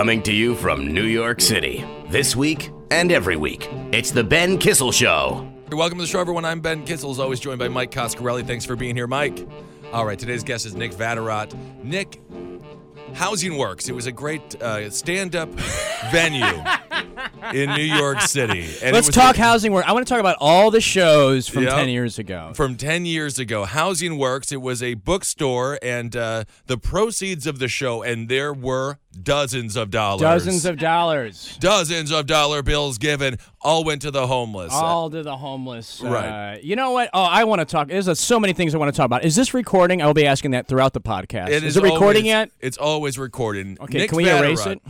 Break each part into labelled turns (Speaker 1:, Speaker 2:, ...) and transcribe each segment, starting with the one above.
Speaker 1: Coming to you from New York City. This week and every week, it's The Ben Kissel Show.
Speaker 2: Welcome to the show, everyone. I'm Ben Kissel, as always, joined by Mike Coscarelli. Thanks for being here, Mike. All right, today's guest is Nick Vatterott. Nick, Housing Works. It was a great uh, stand-up venue in New York City. And
Speaker 3: Let's talk
Speaker 2: a-
Speaker 3: housing work. I want to talk about all the shows from
Speaker 2: Yep.
Speaker 3: 10 years ago.
Speaker 2: From 10 years ago, Housing Works. It was a bookstore, and uh, the proceeds of the show, and there were dozens of dollars.
Speaker 3: Dozens of dollars.
Speaker 2: dozens of dollar bills given, all went to the homeless.
Speaker 3: All to the homeless.
Speaker 2: Right.
Speaker 3: Uh, you know what? Oh, I want to talk. There's uh, so many things I want to talk about. Is this recording? I will be asking that throughout the podcast.
Speaker 2: It
Speaker 3: is it recording
Speaker 2: always,
Speaker 3: yet?
Speaker 2: It's always recording.
Speaker 3: Okay,
Speaker 2: Nick
Speaker 3: can we erase
Speaker 2: it?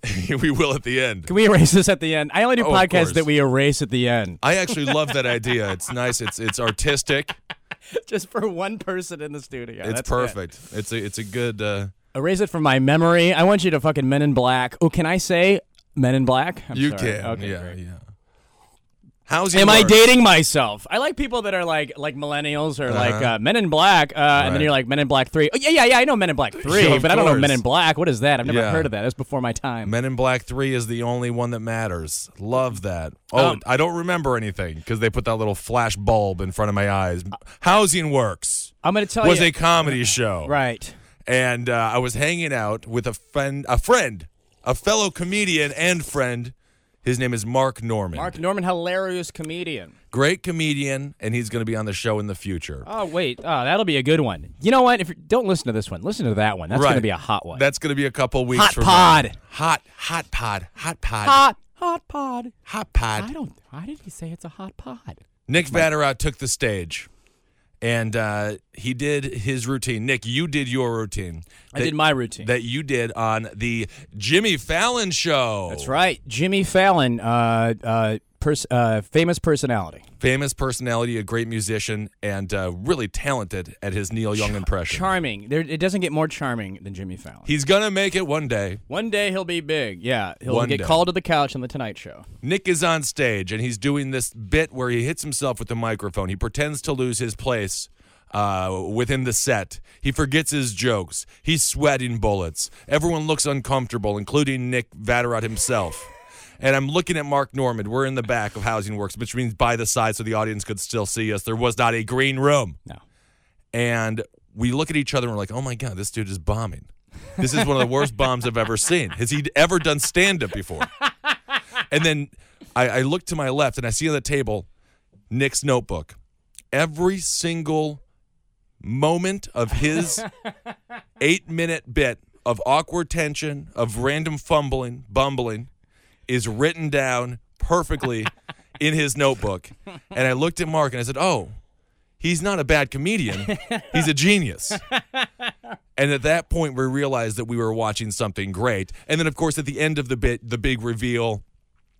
Speaker 2: we will at the end.
Speaker 3: Can we erase this at the end? I only do
Speaker 2: Oh,
Speaker 3: podcasts that we erase at the end,
Speaker 2: I actually love that idea. It's nice. It's it's artistic.
Speaker 3: just for one person in the studio.
Speaker 2: it's
Speaker 3: That's it.
Speaker 2: perfect. It's a it's a good. Uh,
Speaker 3: Erase it from my memory. I want you to fucking Men in Black. Oh, can I say Men in Black? I'm
Speaker 2: you
Speaker 3: sorry.
Speaker 2: can.
Speaker 3: Okay,
Speaker 2: yeah,
Speaker 3: great.
Speaker 2: yeah. Housing.
Speaker 3: Am I dating myself? I like people that are like like millennials or like
Speaker 2: Uh-huh.
Speaker 3: uh, Men in Black, uh, and
Speaker 2: Right.
Speaker 3: then you're like Men in Black Three. Oh, yeah, yeah, yeah. I know Men in Black Three,
Speaker 2: Of
Speaker 3: but I don't know
Speaker 2: course.
Speaker 3: Men in Black. What is that? I've never
Speaker 2: Yeah.
Speaker 3: heard of that. That's before my time.
Speaker 2: Men in Black Three is the only one that matters. Love that. Oh,
Speaker 3: Um,
Speaker 2: I don't remember anything because they put that little flash bulb in front of my eyes. Housing Works
Speaker 3: I'm going to tell you
Speaker 2: was
Speaker 3: you.
Speaker 2: a comedy show.
Speaker 3: right.
Speaker 2: And uh, I was hanging out with a friend, a friend, a fellow comedian and friend. His name is Mark Norman.
Speaker 3: Mark Norman, hilarious comedian.
Speaker 2: great comedian, and he's going to be on the show in the future.
Speaker 3: Oh wait, oh that'll be a good one. You know what? If you don't listen to this one, listen to that one. That's going to be a hot one.
Speaker 2: That's going to be a couple weeks
Speaker 3: Hot
Speaker 2: from
Speaker 3: pod.
Speaker 2: now. Hot, hot pod, hot pod,
Speaker 3: hot, hot pod.
Speaker 2: hot pod.
Speaker 3: I don't. Why did he say it's a hot pod?
Speaker 2: Nick Vatterott took the stage, and uh, he did his routine. Nick, you did your routine.
Speaker 3: I did my routine.
Speaker 2: that you did on the Jimmy Fallon show.
Speaker 3: That's right, Jimmy Fallon, uh, uh, pers- uh, famous personality.
Speaker 2: Famous personality, a great musician, and uh, really talented at his Neil Young impression.
Speaker 3: Charming. There, it doesn't get more charming than Jimmy Fallon.
Speaker 2: He's gonna make it one day.
Speaker 3: One day he'll be big. Yeah, he'll
Speaker 2: One
Speaker 3: get
Speaker 2: day.
Speaker 3: called to the couch on the Tonight Show.
Speaker 2: Nick is on stage and he's doing this bit where he hits himself with the microphone. He pretends to lose his place uh, within the set. He forgets his jokes. He's sweating bullets. Everyone looks uncomfortable, including Nick Vatterott himself. And I'm looking at Mark Norman. We're in the back of Housing Works, which means by the side so the audience could still see us. There was not a green room.
Speaker 3: No.
Speaker 2: And we look at each other and we're like, oh my God, this dude is bombing. This is one of the worst bombs I've ever seen. Has he ever done stand up before? And then I, I look to my left and I see on the table Nick's notebook. Every single moment of his eight minute bit of awkward tension, of random fumbling, bumbling, is written down perfectly in his notebook. And I looked at Mark and I said, Oh, he's not a bad comedian. He's a genius. And at that point, we realized that we were watching something great. And then, of course, at the end of the bit, the big reveal,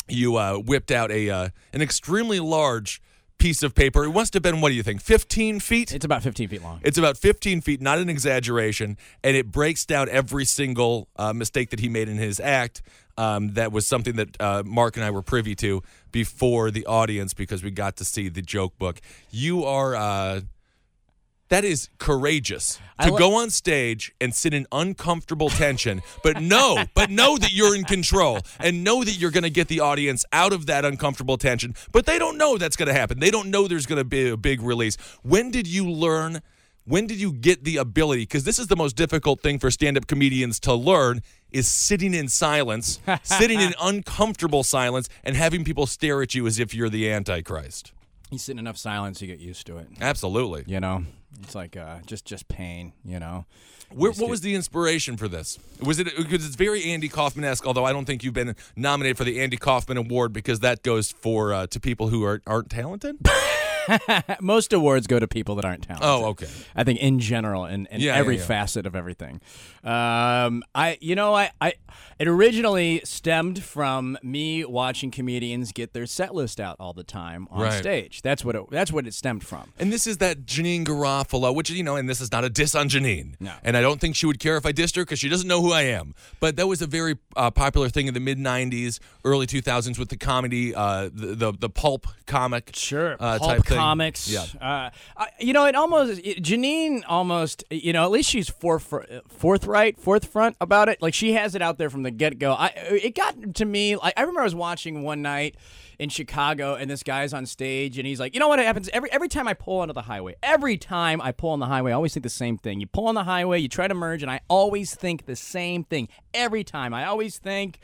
Speaker 2: you uh, whipped out a uh, an extremely large piece of paper. It must have been, what do you think, 15 feet?
Speaker 3: It's about 15 feet long.
Speaker 2: It's about 15 feet, not an exaggeration, and it breaks down every single uh, mistake that he made in his act. Um, that was something that uh, Mark and I were privy to before the audience because we got to see the joke book. You are. Uh, that is courageous to go on stage and sit in uncomfortable tension, but know, but know that you're in control and know that you're going to get the audience out of that uncomfortable tension. But they don't know that's going to happen. They don't know there's going to be a big release. When did you learn? When did you get the ability? Because this is the most difficult thing for stand-up comedians to learn is sitting in silence, sitting in uncomfortable silence, and having people stare at you as if you're the Antichrist.
Speaker 3: You sit in enough silence, you get used to it.
Speaker 2: Absolutely.
Speaker 3: You know, it's like uh, just just pain. You know.
Speaker 2: Where, what was the inspiration for this? Was it because it's very Andy Kaufman esque? Although I don't think you've been nominated for the Andy Kaufman Award because that goes for uh, to people who are, aren't talented.
Speaker 3: Most awards go to people that aren't talented.
Speaker 2: oh, okay.
Speaker 3: I think in general and in,
Speaker 2: Yeah,
Speaker 3: every
Speaker 2: yeah, yeah.
Speaker 3: facet of everything. Um, I you know I, I it originally stemmed from me watching comedians get their set list out all the time on
Speaker 2: Right.
Speaker 3: stage. That's what it, that's what it stemmed from.
Speaker 2: And this is that Janeane Garofalo, which you know, and this is not a diss on Janeane.
Speaker 3: No.
Speaker 2: And I don't think she would care if I dissed her because she doesn't know who I am. But that was a very uh, popular thing in the mid '90s, early 2000s with the comedy, uh, the, the the pulp comic,
Speaker 3: Sure,
Speaker 2: uh, type thing.
Speaker 3: Comics.
Speaker 2: Yeah.
Speaker 3: Uh, I, you know, it almost it, Janeane almost. You know, at least she's forth, forthright, forthfront about it. Like she has it out there from the get go. I it got to me. Like I remember I was watching one night in Chicago, and this guy's on stage, and he's like, "You know what happens every every time I pull onto the highway? Every time I pull on the highway, I always think the same thing. You pull on the highway, you try to merge, and I always think the same thing every time. I always think."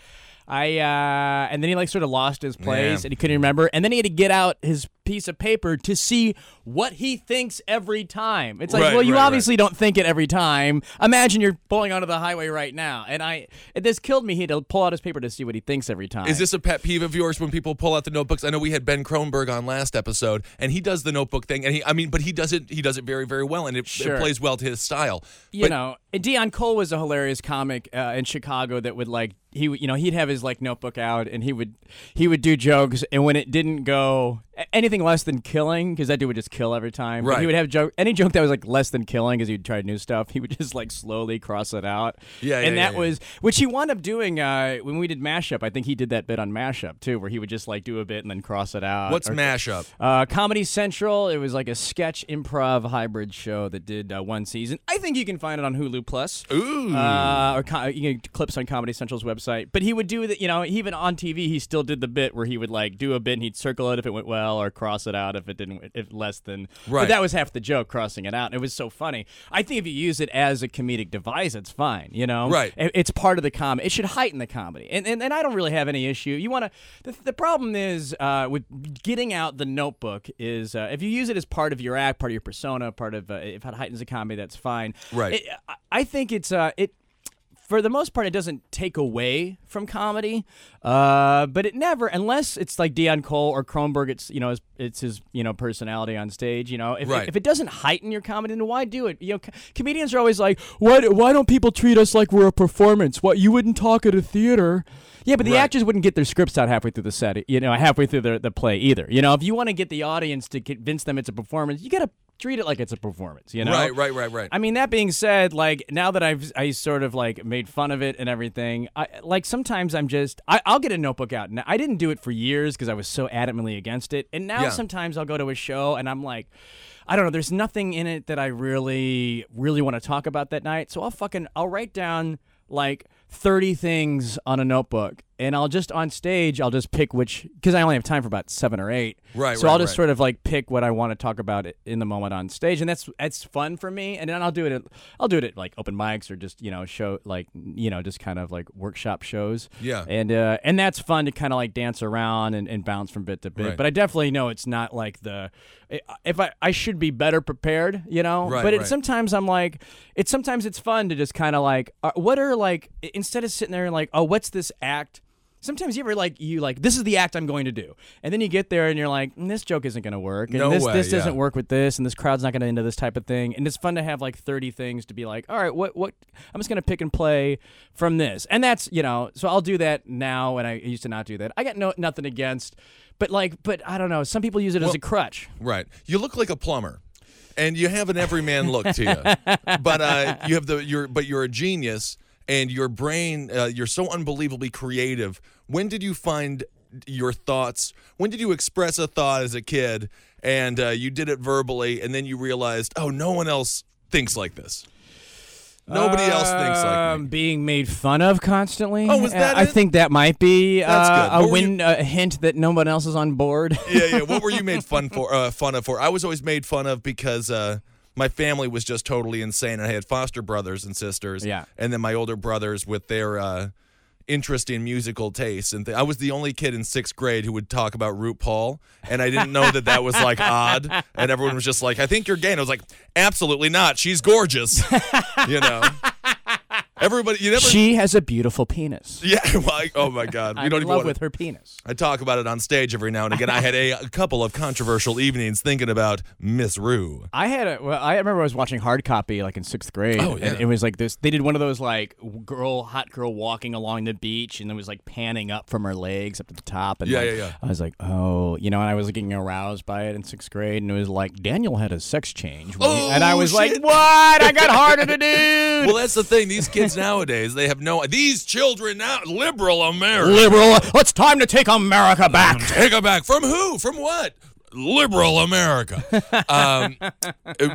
Speaker 3: I uh, and then he like sort of lost his place
Speaker 2: Yeah.
Speaker 3: and he couldn't remember, and then he had to get out his piece of paper to see what he thinks every time. It's like,
Speaker 2: Right,
Speaker 3: well, you
Speaker 2: right, right.
Speaker 3: obviously don't think it every time. Imagine you're pulling onto the highway right now, and I this killed me. He had to pull out his paper to see what he thinks every time.
Speaker 2: Is this a pet peeve of yours when people pull out the notebooks? I know we had Ben Kronberg on last episode, and he does the notebook thing, and he, I mean, but he does it, he does it very, very well, and it,
Speaker 3: Sure.
Speaker 2: it plays well to his style.
Speaker 3: you
Speaker 2: But-
Speaker 3: know, and Deon Cole was a hilarious comic uh, in Chicago that would like he you know he'd have his like notebook out and he would he would do jokes and when it didn't go anything less than killing because that dude would just kill every time. but
Speaker 2: Right.
Speaker 3: He would have joke any joke that was like less than killing because he'd try new stuff. He would just like slowly cross it out.
Speaker 2: Yeah,
Speaker 3: and
Speaker 2: yeah,
Speaker 3: that
Speaker 2: yeah,
Speaker 3: was which he wound up doing uh, when we did mashup. I think he did that bit on mashup too, where he would just like do a bit and then cross it out.
Speaker 2: What's
Speaker 3: Or-
Speaker 2: mashup?
Speaker 3: uh, Comedy Central. It was like a sketch improv hybrid show that did uh, one season. I think you can find it on Hulu Plus.
Speaker 2: Ooh.
Speaker 3: Uh, or co- you can clips on Comedy Central's website. But he would do that, you know, even on TV, he still did the bit where he would like do a bit and he'd circle it if it went well or cross it out if it didn't, if less than.
Speaker 2: Right.
Speaker 3: But that was half the joke, crossing it out. And it was so funny. I think if you use it as a comedic device, it's fine, you know?
Speaker 2: Right.
Speaker 3: It- It's part of the comedy. It should heighten the comedy. And, and, and I don't really have any issue. You want to, the, the problem is uh, with getting out the notebook is uh, if you use it as part of your act, part of your persona, part of, uh, if it heightens the comedy, that's fine.
Speaker 2: Right.
Speaker 3: It, I- I think it's, uh, it, for the most part, it doesn't take away from comedy, uh, but it never, unless it's like Deon Cole or Kronberg, it's you know, it's, it's his you know personality on stage. You know, if,
Speaker 2: Right.
Speaker 3: if it doesn't heighten your comedy, then why do it? You know, co- comedians are always like, why why don't people treat us like we're a performance? What you wouldn't talk at a theater? Yeah, but the
Speaker 2: Right.
Speaker 3: actors wouldn't get their scripts out halfway through the set, you know, halfway through the, the play either. You know, if you want to get the audience to convince them it's a performance, you got to treat it like it's a performance. You know,
Speaker 2: Right, right, right, right.
Speaker 3: I mean, that being said, like now that I've I sort of like made fun of it and everything, I like sometimes I'm just I, I'll get a notebook out. Now I didn't do it for years because I was so adamantly against it, and now
Speaker 2: Yeah.
Speaker 3: sometimes I'll go to a show and I'm like. I don't know. There's nothing in it that I really, really want to talk about that night. So I'll fucking, I'll write down like 30 things on a notebook and I'll just on stage, I'll just pick which, because I only have time for about seven or eight.
Speaker 2: Right,
Speaker 3: So
Speaker 2: right,
Speaker 3: I'll just
Speaker 2: right.
Speaker 3: sort of like pick what I want to talk about in the moment on stage. And that's, that's fun for me. And then I'll do it at, I'll do it at like open mics or just, you know, show like, you know, just kind of like workshop shows.
Speaker 2: Yeah.
Speaker 3: And, uh, and that's fun to kind of like dance around and, and bounce from bit to bit.
Speaker 2: Right.
Speaker 3: But I definitely know it's not like the, if I, I should be better prepared, you know,
Speaker 2: Right,
Speaker 3: but it, sometimes I'm like, it's sometimes it's fun to just kind of like, uh, what are like, instead of sitting there and like, oh, what's this act? Sometimes you ever like you like this is the act I'm going to do, and then you get there and you're like mm, this joke isn't going to work, and
Speaker 2: No
Speaker 3: this
Speaker 2: way,
Speaker 3: this
Speaker 2: yeah.
Speaker 3: doesn't work with this, and this crowd's not going to into this type of thing, and it's fun to have like 30 things to be like, all right, what what I'm just going to pick and play from this, and that's you know, so I'll do that now, and I used to not do that. I got no nothing against, but like, but I don't know, some people use it as a crutch.
Speaker 2: Right. You look like a plumber. And you have an everyman look to you. But uh, you have the you're but you're a genius and your brain uh, you're so unbelievably creative. When did you find your thoughts? When did you express a thought as a kid and uh, you did it verbally and then you realized, "Oh, no one else thinks like this." Nobody else thinks like
Speaker 3: Um,
Speaker 2: me.
Speaker 3: being made fun of constantly.
Speaker 2: Oh, was
Speaker 3: Uh,
Speaker 2: that
Speaker 3: I think that might be uh, a
Speaker 2: were you-
Speaker 3: a hint that no one else is on board.
Speaker 2: yeah, yeah. What were you made fun for? Uh, fun of for? I was always made fun of because uh, my family was just totally insane. I had foster brothers and sisters.
Speaker 3: Yeah.
Speaker 2: and then my older brothers with their uh, interest in musical tastes. And th- I was the only kid in sixth grade who would talk about RuPaul, and I didn't know that that was like odd. And everyone was just like, "I think you're gay." And I was like, "Absolutely not. She's gorgeous." you know. Everybody, you never.
Speaker 3: she has a beautiful penis.
Speaker 2: yeah. Well, I- oh my God.
Speaker 3: I'm
Speaker 2: don't
Speaker 3: in
Speaker 2: even
Speaker 3: love
Speaker 2: wanna-
Speaker 3: with her penis.
Speaker 2: I talk about it on stage every now and again. I had a, a couple of controversial evenings thinking about Miss Rue.
Speaker 3: I had a. Well, I remember I was watching Hard Copy like in sixth grade.
Speaker 2: Oh, yeah.
Speaker 3: And it was like this. They did one of those like girl, hot girl walking along the beach, and it was like panning up from her legs up to the top. And
Speaker 2: Yeah,
Speaker 3: like,
Speaker 2: yeah, yeah.
Speaker 3: I was like, oh, you know, and I was getting aroused by it in sixth grade, and it was like Daniel had a sex change, when he-
Speaker 2: Oh,
Speaker 3: and I oh, was like, what? I got harder to do.
Speaker 2: Well, that's the thing. These kids nowadays, they have no. These children now, liberal America.
Speaker 3: Liberal, it's time to take America back.
Speaker 2: Take it back from who? From what? liberal America. um,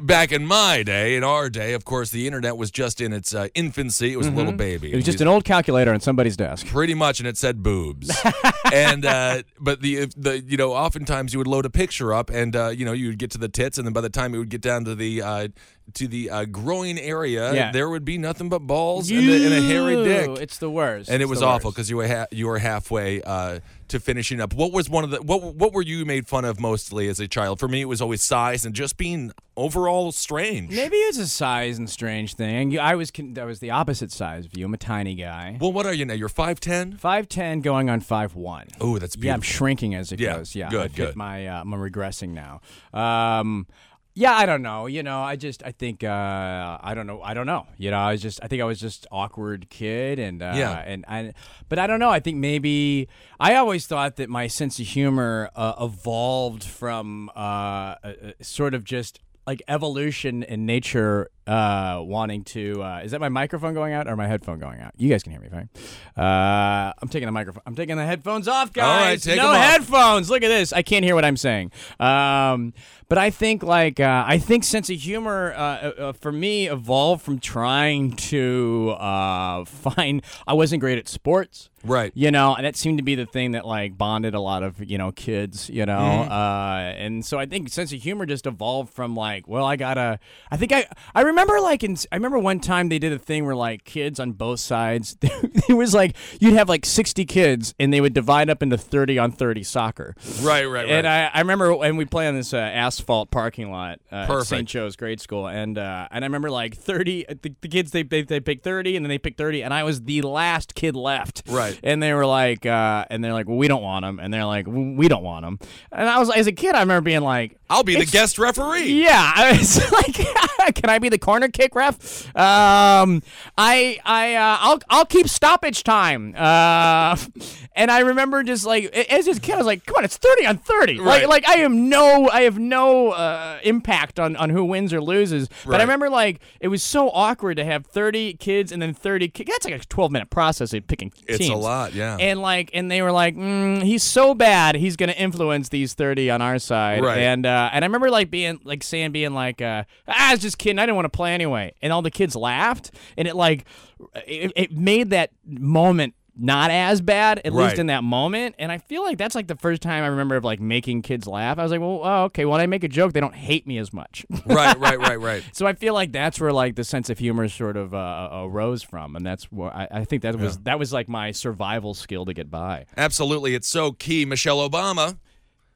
Speaker 2: back in my day, in our day, of course, the internet was just in its uh, infancy. It was a little baby.
Speaker 3: Mm-hmm. It was just an old calculator on somebody's desk.
Speaker 2: pretty much, and it said boobs. and uh, but the the you know, oftentimes you would load a picture up, and uh, you know, you would get to the tits, and then by the time it would get down to the uh, to the uh, growing area,
Speaker 3: Yeah.
Speaker 2: there would be nothing but balls and a, and a hairy dick.
Speaker 3: It's the worst.
Speaker 2: and it
Speaker 3: It's
Speaker 2: was awful because you were ha- you were halfway uh, to finishing up. What was one of the what what were you made fun of mostly as a child? For me, it was always size and just being overall strange.
Speaker 3: Maybe it's a size and strange thing. I was I was the opposite size of you. I'm a tiny guy.
Speaker 2: Well, what are you now? You're five ten.
Speaker 3: Five ten, going on five one.
Speaker 2: Oh, that's
Speaker 3: Yeah, I'm shrinking as it
Speaker 2: Yeah,
Speaker 3: goes. Yeah,
Speaker 2: good,
Speaker 3: I've
Speaker 2: good.
Speaker 3: my uh, I'm regressing now. Um, yeah, I don't know. You know, I just I think uh, I don't know. I don't know. You know, I was just I think I was just awkward kid and uh,
Speaker 2: Yeah.
Speaker 3: and I but I don't know. I think maybe I always thought that my sense of humor uh, evolved from uh, uh, uh, sort of just like evolution in nature uh, wanting to uh, is that my microphone going out or my headphone going out? You guys can hear me fine. Uh, i'm taking the microphone i'm taking the headphones off guys
Speaker 2: All right, take
Speaker 3: no headphones. Look at this. I can't hear what i'm saying. Um, but i think like uh, i think sense of humor uh, uh, uh, for me evolved from trying to uh, find i wasn't great at sports.
Speaker 2: Right.
Speaker 3: you know and that seemed to be the thing that like bonded a lot of you know kids you know
Speaker 2: Mm-hmm.
Speaker 3: uh, and so i think sense of humor just evolved from like well i gotta i think i i remember like in i remember one time they did a thing where like kids on both sides it was like you'd have like 60 kids and they would divide up into 30 on 30 soccer
Speaker 2: Right, right, right.
Speaker 3: and I, I remember when we play on this uh, asphalt parking lot uh, at St. Joe's grade school, and uh, and I remember like thirty, the, the kids they, they they picked thirty, and then they picked thirty, and I was the last kid left.
Speaker 2: Right.
Speaker 3: And they were like, uh, and they're like, well, we don't want them, and they're like, we don't want them, and I was as a kid, I remember being like,
Speaker 2: I'll be the
Speaker 3: It's-
Speaker 2: guest referee.
Speaker 3: yeah, I was like, can I be the corner kick ref? Um, I, I, uh, I'll, I'll keep stoppage time. Uh, and I remember just like as a kid, I was like, come on, it's thirty on thirty.
Speaker 2: Right.
Speaker 3: Like, like I am no, I have no uh, impact on on who wins or loses.
Speaker 2: Right.
Speaker 3: But I remember like it was so awkward to have thirty kids and then thirty. Ki- that's like a twelve minute process of picking
Speaker 2: It's
Speaker 3: teams.
Speaker 2: a lot, yeah.
Speaker 3: And like, and they were like, mm, he's so bad, he's gonna influence these thirty on our side.
Speaker 2: Right.
Speaker 3: And uh, and I remember like being like Sam being like, uh, ah, I was just kidding. I didn't want to play anyway. And all the kids laughed, and it like it, it made that moment not as bad at
Speaker 2: Right.
Speaker 3: least in that moment and i feel like that's like the first time i remember of like making kids laugh i was like well oh, okay when i make a joke they don't hate me as much
Speaker 2: right, right, right, right.
Speaker 3: so i feel like that's where like the sense of humor sort of uh, arose from and that's where i, I think that was that was like my survival skill to get by
Speaker 2: Absolutely, it's so key. Michelle Obama.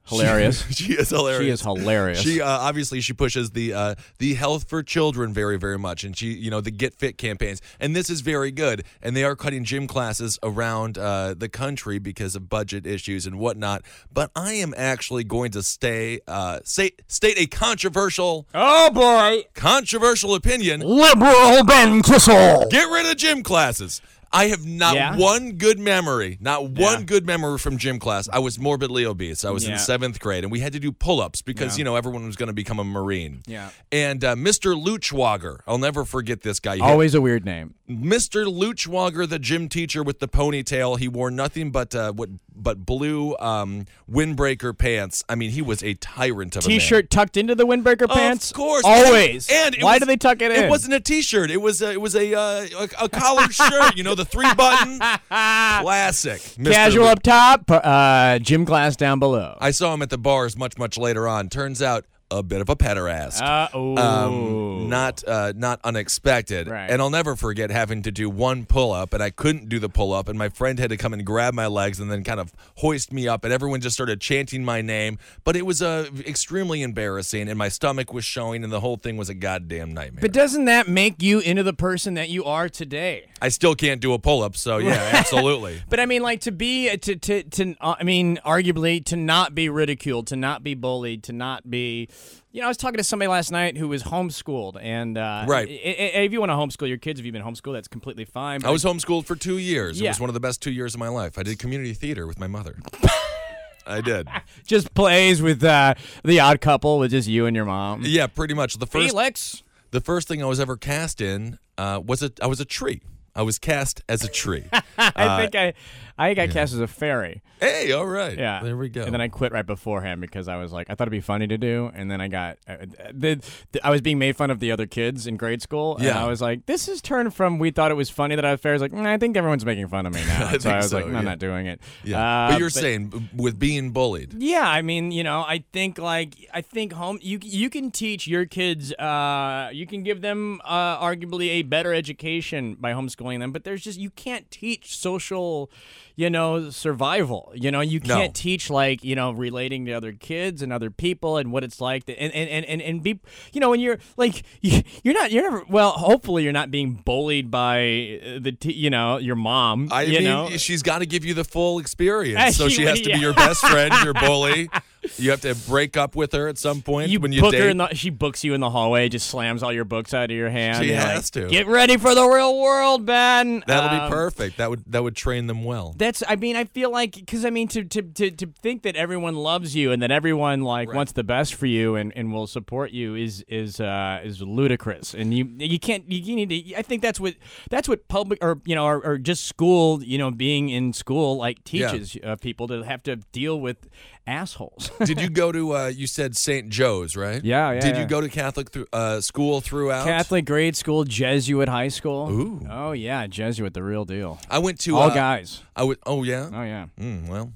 Speaker 3: Hilarious
Speaker 2: she is hilarious.
Speaker 3: she is hilarious
Speaker 2: She uh, obviously she pushes the uh, the health for children very very much, and she you know the Get Fit campaigns, and this is very good. And they are cutting gym classes around uh, the country because of budget issues and whatnot. But I am actually going to stay uh, say, state a controversial
Speaker 3: oh boy
Speaker 2: controversial opinion.
Speaker 3: liberal ben kissel
Speaker 2: Get rid of gym classes. I have not
Speaker 3: Yeah?
Speaker 2: one good memory, not one
Speaker 3: Yeah.
Speaker 2: good memory from gym class. I was morbidly obese. I was
Speaker 3: Yeah.
Speaker 2: in seventh grade, and we had to do pull ups because, you know, everyone was going to become a Marine.
Speaker 3: Yeah.
Speaker 2: And uh, Mr. Luchwager, I'll never forget this guy.
Speaker 3: Always a weird name
Speaker 2: Mr. Luchwager, the gym teacher with the ponytail, he wore nothing but uh, what but blue um, windbreaker pants. I mean, he was a tyrant of
Speaker 3: t-shirt tucked into the windbreaker pants
Speaker 2: Of course,
Speaker 3: always
Speaker 2: And
Speaker 3: why
Speaker 2: was-
Speaker 3: do they tuck it in
Speaker 2: It wasn't a T-shirt. It was a, it was a uh, a, a collared shirt. You know, the three button classic. Mr.
Speaker 3: Casual up top, uh, gym class down below.
Speaker 2: I saw him at the bars much much later on. Turns out a bit of a pederast.
Speaker 3: Uh,
Speaker 2: um, not uh, not unexpected.
Speaker 3: Right.
Speaker 2: And I'll never forget having to do one pull up, and I couldn't do the pull up, and my friend had to come and grab my legs and then kind of hoist me up, and everyone just started chanting my name. But it was uh, extremely embarrassing, and my stomach was showing, and the whole thing was a goddamn nightmare.
Speaker 3: but doesn't that make you into the person that you are today?
Speaker 2: I still can't do a pull up, so yeah, absolutely.
Speaker 3: But I mean, like to be to to to. Uh, I mean, arguably to not be ridiculed, to not be bullied, to not be. You know, I was talking to somebody last night who was homeschooled, and uh,
Speaker 2: Right.
Speaker 3: if you want to homeschool your kids, if you've been homeschooled, that's completely fine.
Speaker 2: I was homeschooled for two years. It was one of the best two years of my life. I did community theater with my mother. I did.
Speaker 3: just plays with uh, the Odd Couple with just you and your mom.
Speaker 2: Yeah, pretty much. The first
Speaker 3: Felix.
Speaker 2: the first thing I was ever cast in uh, was a I was a tree. I was cast as a tree.
Speaker 3: I think I, I got cast as a fairy.
Speaker 2: hey, all right.
Speaker 3: Yeah,
Speaker 2: There we go.
Speaker 3: And then I quit right beforehand because I was like, I thought it'd be funny to do, and then I got, uh, the, the I was being made fun of the other kids in grade school, and
Speaker 2: Yeah.
Speaker 3: I was like, this is turned from we thought it was funny that I was fairy. I was like, mm, I think everyone's making fun of me now.
Speaker 2: I
Speaker 3: so
Speaker 2: think
Speaker 3: I was
Speaker 2: so,
Speaker 3: like, no, I'm
Speaker 2: yeah.
Speaker 3: not doing it.
Speaker 2: yeah.
Speaker 3: Uh,
Speaker 2: but you're saying b- with being bullied.
Speaker 3: Yeah, I mean, you know, I think like I think home you you can teach your kids uh you can give them uh arguably a better education by homeschooling them, but there's just you can't teach social, you know, survival. You know, you can't teach like, you know, relating to other kids and other people and what it's like to, and, and and and be you know, when you're like you- you're not you're never well, hopefully you're not being bullied by uh, the t- you know, your mom,
Speaker 2: I
Speaker 3: you
Speaker 2: mean,
Speaker 3: know.
Speaker 2: she's got to give you the full experience. So
Speaker 3: she-
Speaker 2: she has to
Speaker 3: yeah.
Speaker 2: be your best friend, your bully. You have to break up with her at some point
Speaker 3: You
Speaker 2: when you
Speaker 3: book
Speaker 2: date.
Speaker 3: her in the. She books you in the hallway, just slams all your books out of your hand.
Speaker 2: She
Speaker 3: You're like,
Speaker 2: has to.
Speaker 3: Get ready for the real world, Ben.
Speaker 2: That'll
Speaker 3: Um,
Speaker 2: be perfect. That would that would train them well.
Speaker 3: That's. I mean, I feel like because I mean to, to to to think that everyone loves you and that everyone like
Speaker 2: Right.
Speaker 3: wants the best for you and, and will support you is is uh, is ludicrous. And you you can't you, you need to. I think that's what that's what public or you know or, or just school you know being in school like
Speaker 2: Yeah.
Speaker 3: teaches uh, people to have to deal with assholes.
Speaker 2: Did you go to? Uh, you said St. Joe's, right?
Speaker 3: Yeah, yeah,
Speaker 2: Did
Speaker 3: yeah.
Speaker 2: you go to Catholic through, uh, school throughout?
Speaker 3: Catholic grade school, Jesuit high school.
Speaker 2: Ooh.
Speaker 3: Oh yeah, Jesuit, the real deal.
Speaker 2: I went to.
Speaker 3: All
Speaker 2: uh,
Speaker 3: guys.
Speaker 2: I would. Oh yeah.
Speaker 3: Oh yeah.
Speaker 2: Mm, well,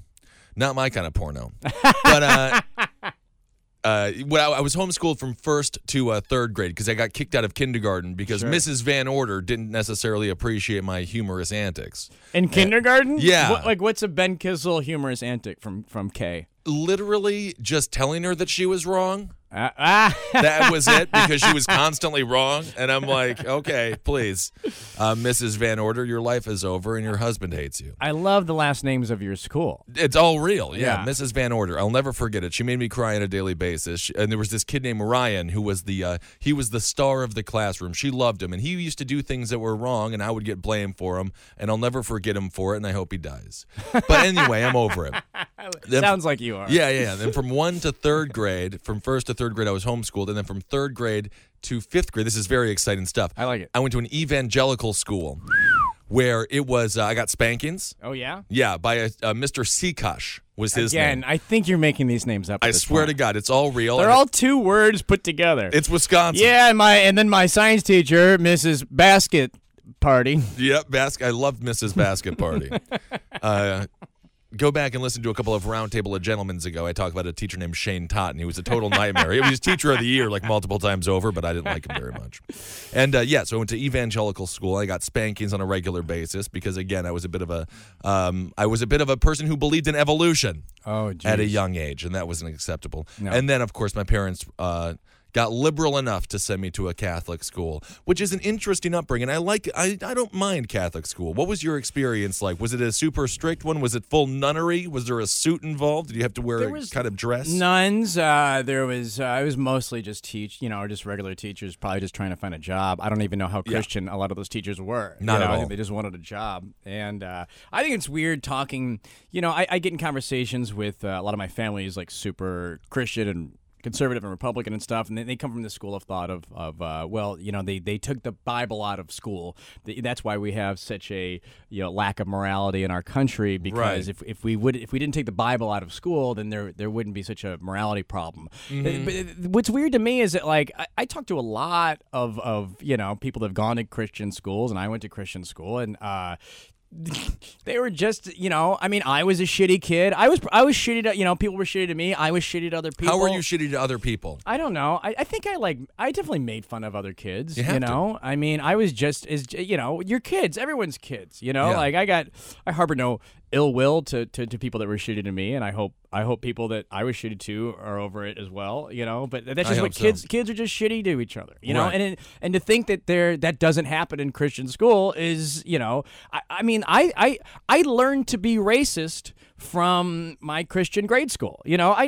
Speaker 2: not my kind of porno. but uh, uh, well, I was homeschooled from first to uh, third grade because I got kicked out of kindergarten because
Speaker 3: Sure.
Speaker 2: Mrs. Van Order didn't necessarily appreciate my humorous antics.
Speaker 3: In kindergarten?
Speaker 2: yeah.
Speaker 3: What, like what's a Ben Kissel humorous antic from from K?
Speaker 2: Literally, just telling her that she was wrong.
Speaker 3: Ah, ah.
Speaker 2: That was it because she was constantly wrong, and I'm like, okay, please, uh, Mrs. Van Order, your life is over and your husband hates you.
Speaker 3: I love the last names of your school.
Speaker 2: It's all real. Yeah.
Speaker 3: Yeah.
Speaker 2: Mrs. Van Order. I'll never forget it. She made me cry on a daily basis. She, and there was this kid named Ryan who was the uh, he was the star of the classroom. She loved him and he used to do things that were wrong and I would get blamed for him and I'll never forget him for it and I hope he dies. But anyway, I'm over it. Then-
Speaker 3: Sounds like you are.
Speaker 2: Yeah, yeah, yeah. Then from 1 to 3rd grade, from 1st to 3rd grade I was homeschooled and then from 3rd grade to 5th grade. This is very exciting stuff.
Speaker 3: I like it.
Speaker 2: I went to an evangelical school where it was uh, I got spankings.
Speaker 3: Oh yeah.
Speaker 2: Yeah, by a, uh, Mr. Sikash was his
Speaker 3: Again,
Speaker 2: name.
Speaker 3: I think you're making these names up.
Speaker 2: I swear to. God, it's all real.
Speaker 3: They're all two words put together.
Speaker 2: it's Wisconsin.
Speaker 3: yeah, and my and then my science teacher, Mrs. Basket Party.
Speaker 2: Yep. Bas- I loved Mrs. Basket Party. uh, go back and listen to a couple of Roundtable of Gentlemen's ago. I talked about a teacher named Shane Totten. He was a total nightmare. He was teacher of the year like multiple times over, but I didn't like him very much. And uh, yeah, so I went to evangelical school. I got spankings on a regular basis because again, I was a bit of a um, I was a bit of a person who believed in evolution.
Speaker 3: Oh,
Speaker 2: at a young age, and that wasn't acceptable.
Speaker 3: No.
Speaker 2: And then, of course, my parents uh, got liberal enough to send me to a Catholic school, which is an interesting upbringing. I like. I, I don't mind Catholic school. What was your experience like? Was it a super strict one? Was it full nunnery? Was there a suit involved? Did you have to wear
Speaker 3: There
Speaker 2: a kind of dress?
Speaker 3: Nuns. Uh, there was. Uh, I was mostly just teach. You know, just regular teachers, probably just trying to find a job. I don't even know how
Speaker 2: Yeah.
Speaker 3: Christian a lot of those teachers were.
Speaker 2: Not
Speaker 3: you know,
Speaker 2: at
Speaker 3: I
Speaker 2: all.
Speaker 3: think they just wanted a job, and uh, I think it's weird talking. You know, I, I get in conversations with uh, a lot of my family is like super Christian and conservative and Republican and stuff, and they, they come from the school of thought of, of uh, well, you know, they, they took the Bible out of school. That's why we have such a you know lack of morality in our country because
Speaker 2: Right.
Speaker 3: if, if we would if we didn't take the Bible out of school, then there there wouldn't be such a morality problem.
Speaker 2: Mm-hmm.
Speaker 3: But, what's weird to me is that like I, I talk to a lot of of you know people that have gone to Christian schools, and I went to Christian school, and uh, they were just you know I mean I was a shitty kid. I was I was shitty to you know people were shitty to me. I was shitty to other people.
Speaker 2: How were you shitty to other people?
Speaker 3: I don't know. I, I think I like. I definitely made fun of other kids.
Speaker 2: You
Speaker 3: You,
Speaker 2: have to.
Speaker 3: know. I mean, I was just as you know, your kids. Everyone's kids. You know.
Speaker 2: Yeah.
Speaker 3: Like I got. I harbor no ill will to, to, to people that were shitty to me, and I hope I hope people that I was shitty to are over it as well. You know. But that's just what
Speaker 2: so.
Speaker 3: kids kids are just shitty to each other. You know.
Speaker 2: Right.
Speaker 3: And and to think that there that doesn't happen in Christian school is you know. I, I mean I I I learned to be racist from my Christian grade school. You know, I,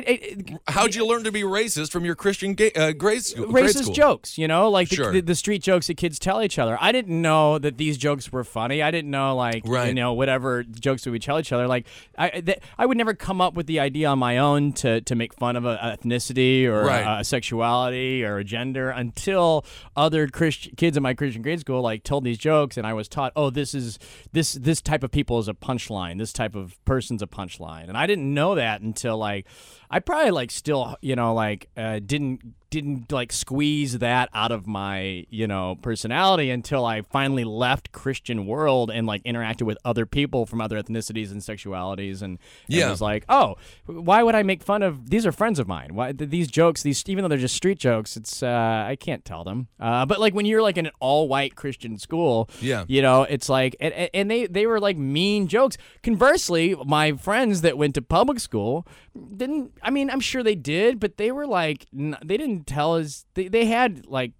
Speaker 3: I
Speaker 2: How'd you learn to be racist from your Christian ga- uh, grade school? grade
Speaker 3: racist
Speaker 2: school?
Speaker 3: jokes, you know, like the,
Speaker 2: Sure.
Speaker 3: the, the street jokes that kids tell each other. I didn't know that these jokes were funny. I didn't know like you know whatever jokes that we tell each other. Like I th- I would never come up with the idea on my own to to make fun of a ethnicity or
Speaker 2: Right.
Speaker 3: a, a sexuality or a gender until other Christian kids in my Christian grade school like told these jokes and I was taught, oh, this is this this type of people is a punchline. This type of person's a punchline, and I didn't know that until like I probably like still you know like uh, didn't didn't like squeeze that out of my you know personality until I finally left Christian world and like interacted with other people from other ethnicities and sexualities and it
Speaker 2: Yeah.
Speaker 3: was like oh why would I make fun of these are friends of mine why these jokes these even though they're just street jokes it's uh, I can't tell them uh, but like when you're like in an all white Christian school
Speaker 2: Yeah.
Speaker 3: you know it's like and, and they they were like mean jokes conversely my friends that went to public school didn't I mean I'm sure they did but they were like they didn't tell us they, they had like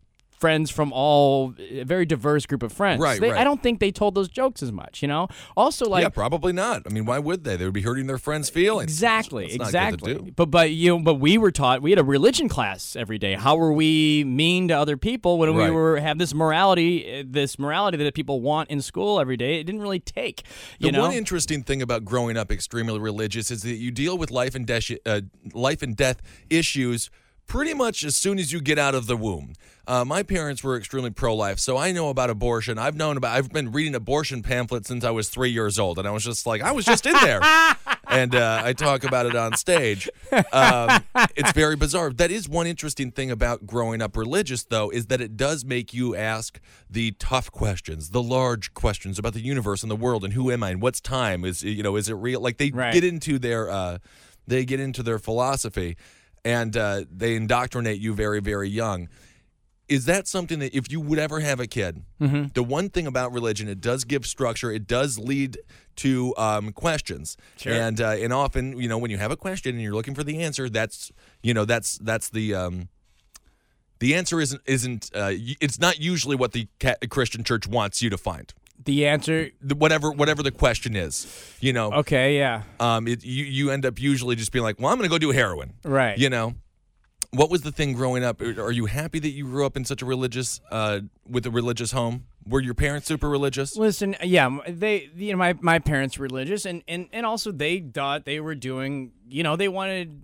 Speaker 3: friends from all a very diverse group of friends
Speaker 2: Right,
Speaker 3: They-
Speaker 2: right.
Speaker 3: I don't think they told those jokes as much you know also like
Speaker 2: yeah, probably not. I mean, why would they? They would be hurting their friends' feelings.
Speaker 3: Exactly,
Speaker 2: That's not good to
Speaker 3: exactly. But but you know, but we were taught we had a religion class every day. How were we mean to other people when
Speaker 2: Right.
Speaker 3: we were have this morality, this morality that people want in school every day? It didn't really take. You
Speaker 2: The
Speaker 3: know,
Speaker 2: one interesting thing about growing up extremely religious is that you deal with life and death, uh, life and death issues pretty much as soon as you get out of the womb. Uh, my parents were extremely pro-life, so I know about abortion. I've known about. I've been reading abortion pamphlets since I was three years old, and I was just like, I was just in there, and uh, I talk about it on stage. Um, it's very bizarre. That is one interesting thing about growing up religious, though, is that it does make you ask the tough questions, the large questions about the universe and the world, and who am I, and what's time? Is you know, is it real? Like they
Speaker 3: Right.
Speaker 2: get into their, uh, they get into their philosophy, and uh, they indoctrinate you very, very young. Is that something that if you would ever have a kid,
Speaker 3: Mm-hmm.
Speaker 2: the one thing about religion, it does give structure. It does lead to um, questions,
Speaker 3: Sure.
Speaker 2: and uh, and often you know when you have a question and you're looking for the answer, that's you know that's that's the um, the answer isn't isn't uh, it's not usually what the Christian church wants you to find.
Speaker 3: The answer.
Speaker 2: The, whatever whatever the question is, you know,
Speaker 3: Okay, yeah,
Speaker 2: um, it, you you end up usually just being like, well, I'm going to go do heroin,
Speaker 3: right.
Speaker 2: you know. What was the thing growing up? Are are you happy that you grew up in such a religious, uh, with a religious home? Were your parents super religious?
Speaker 3: Listen, yeah, they, you know, my, my parents were religious, and, and, and also they thought they were doing, you know, they wanted.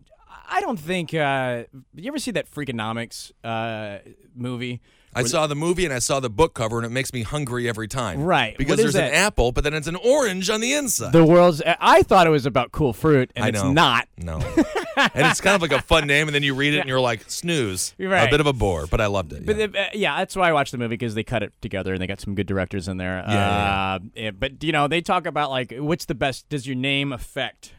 Speaker 3: I don't think. Uh, you ever see that Freakonomics uh, movie?
Speaker 2: I saw the movie and I saw the book cover, and it makes me hungry every time.
Speaker 3: Right.
Speaker 2: Because
Speaker 3: What is
Speaker 2: there's an
Speaker 3: that?
Speaker 2: apple, but then it's an orange on the inside.
Speaker 3: The world's. I thought it was about cool fruit, and
Speaker 2: I
Speaker 3: it's
Speaker 2: know.
Speaker 3: not.
Speaker 2: No. and it's kind of like a fun name, and then you read it and you're like, snooze.
Speaker 3: You're right.
Speaker 2: A bit of a bore, but I loved it.
Speaker 3: But
Speaker 2: yeah.
Speaker 3: uh, yeah, that's why I watched the movie because they cut it together and they got some good directors in there.
Speaker 2: Yeah, yeah,
Speaker 3: Uh, yeah, But you know, they talk about like what's the best? Does your name affect?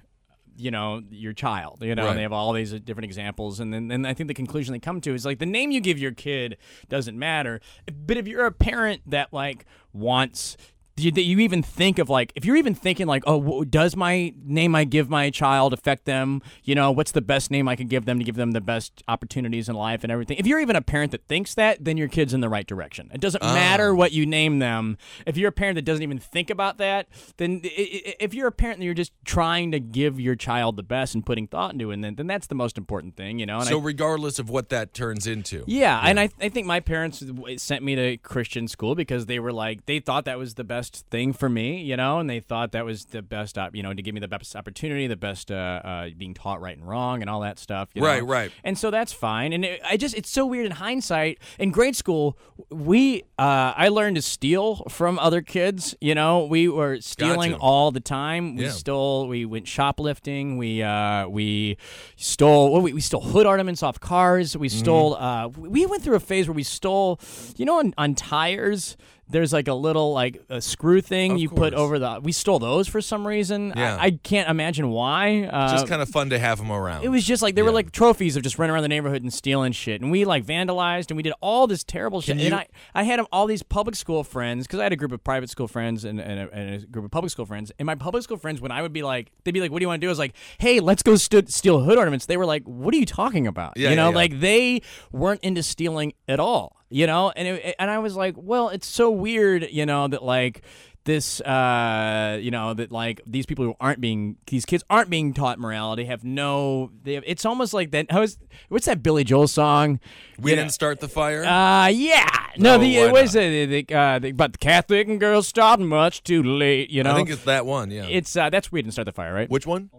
Speaker 3: You know your child. You know,
Speaker 2: Right.
Speaker 3: and they have all these different examples, and then and I think the conclusion they come to is like the name you give your kid doesn't matter. But if you're a parent that like wants you, that you even think of like if you're even thinking like oh does my name I give my child affect them? You know what's the best name I can give them to give them the best opportunities in life and everything? If you're even a parent that thinks that then your kid's in the right direction. It doesn't ah. matter what you name them. If you're a parent that doesn't even think about that then if you're a parent that you're just trying to give your child the best and putting thought into it then, then that's the most important thing you know and
Speaker 2: so
Speaker 3: I,
Speaker 2: regardless of what that turns into.
Speaker 3: yeah, and I, I think my parents sent me to Christian school because they were like they thought that was the best thing for me, you know, and they thought that was the best, op- you know, to give me the best opportunity, the best uh, uh, being taught right and wrong and all that stuff. You know?
Speaker 2: Right, right.
Speaker 3: And so that's fine. And it, I just it's so weird in hindsight. In grade school, we uh, I learned to steal from other kids. You know, we were stealing
Speaker 2: Gotcha.
Speaker 3: all the time. We
Speaker 2: Yeah.
Speaker 3: stole. We went shoplifting. We uh, we stole. Well, we, we stole hood ornaments off cars. We
Speaker 2: Mm-hmm.
Speaker 3: stole. Uh, we went through a phase where we stole. You know, on, on tires. There's like a little like a screw thing
Speaker 2: Of
Speaker 3: you put
Speaker 2: course.
Speaker 3: over the. We stole those for some reason. I-
Speaker 2: Yeah.
Speaker 3: I, can't imagine why. Uh,
Speaker 2: Just kind of fun to have them around.
Speaker 3: it was just like they were like trophies of just running around the neighborhood and stealing shit, and we like vandalized and we did all this terrible shit. And I, I had all these public school friends because I had a group of private school friends and, and, a, and a group of public school friends. And my public school friends, when I would be like, they'd be like, "What do you want to do?" I was like, "Hey, let's go st- steal hood ornaments." They were like, "What are you talking about?"
Speaker 2: Yeah,
Speaker 3: you know,
Speaker 2: yeah, yeah.
Speaker 3: like they weren't into stealing at all. You know, and it, and I was like, "Well, it's so weird," you know, that like this, uh, you know, that like these people who aren't being, these kids aren't being taught morality, have no, they have, it's almost like that. How is, what's that Billy Joel song?
Speaker 2: We
Speaker 3: You
Speaker 2: didn't
Speaker 3: know,
Speaker 2: start the fire.
Speaker 3: Uh, yeah. No,
Speaker 2: No,
Speaker 3: the
Speaker 2: why
Speaker 3: what is
Speaker 2: not?
Speaker 3: it? The, uh, the, but the Catholic and girls stopped much too late. You know,
Speaker 2: I think it's that one. Yeah.
Speaker 3: it's uh, that's we didn't start the fire, right?
Speaker 2: Which one?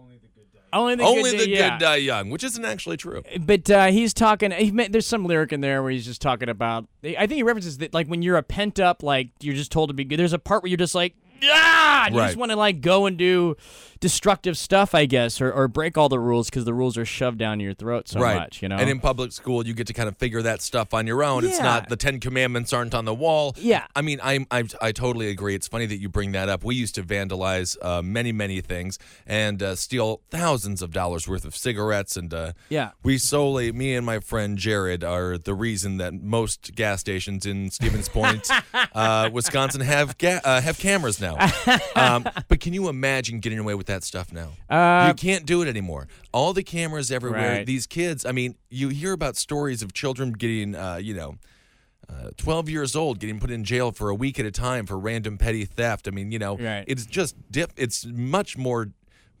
Speaker 3: Only the
Speaker 2: Only
Speaker 3: good,
Speaker 2: the
Speaker 3: yeah.
Speaker 2: good die young, which isn't actually true.
Speaker 3: But uh, he's talking. He, there's some lyric in there where he's just talking about. I think he references that like when you're a pent up, like you're just told to be good. There's a part where you're just like, ah, you just want to like go and do destructive stuff, I guess, or, or break all the rules because the rules are shoved down your throat so
Speaker 2: right.
Speaker 3: much. You know.
Speaker 2: And in public school, you get to kind of figure that stuff on your own. It's not the Ten Commandments aren't on the wall.
Speaker 3: Yeah.
Speaker 2: I mean, I I I totally agree. It's funny that you bring that up. We used to vandalize uh, many many things and uh, steal thousands of dollars worth of cigarettes and uh,
Speaker 3: Yeah.
Speaker 2: We solely, me and my friend Jared, are the reason that most gas stations in Stevens Point, uh, Wisconsin, have ga- uh, have cameras now. Um, but can you imagine getting away with that stuff now?
Speaker 3: Uh,
Speaker 2: you can't do it anymore. All the cameras everywhere.
Speaker 3: Right.
Speaker 2: These kids. I mean, you hear about stories of children getting, uh, you know. Uh, 12 years old getting put in jail for a week at a time for random petty theft. I mean, you know,
Speaker 3: Right.
Speaker 2: it's just dip it's much more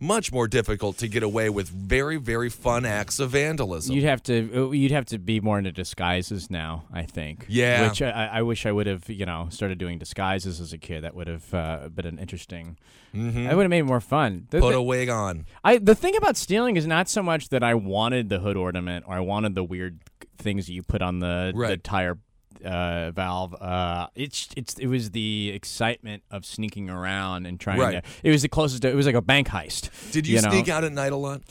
Speaker 2: much more difficult to get away with very very fun acts of vandalism.
Speaker 3: You'd have to you'd have to be more into disguises now, I think.
Speaker 2: Yeah.
Speaker 3: Which I, I wish I would have, you know, started doing disguises as a kid. That would have uh, been an interesting. That would have made it more fun. The,
Speaker 2: Mm-hmm. Put
Speaker 3: the-
Speaker 2: a wig on.
Speaker 3: I the thing about stealing is not so much that I wanted the hood ornament or I wanted the weird things that you put on the the tire uh, valve. Uh, it's it's it was the excitement of sneaking around and trying
Speaker 2: Right.
Speaker 3: to. It was the closest. To, it was like a bank heist.
Speaker 2: Did you,
Speaker 3: know?
Speaker 2: sneak out at night a lot?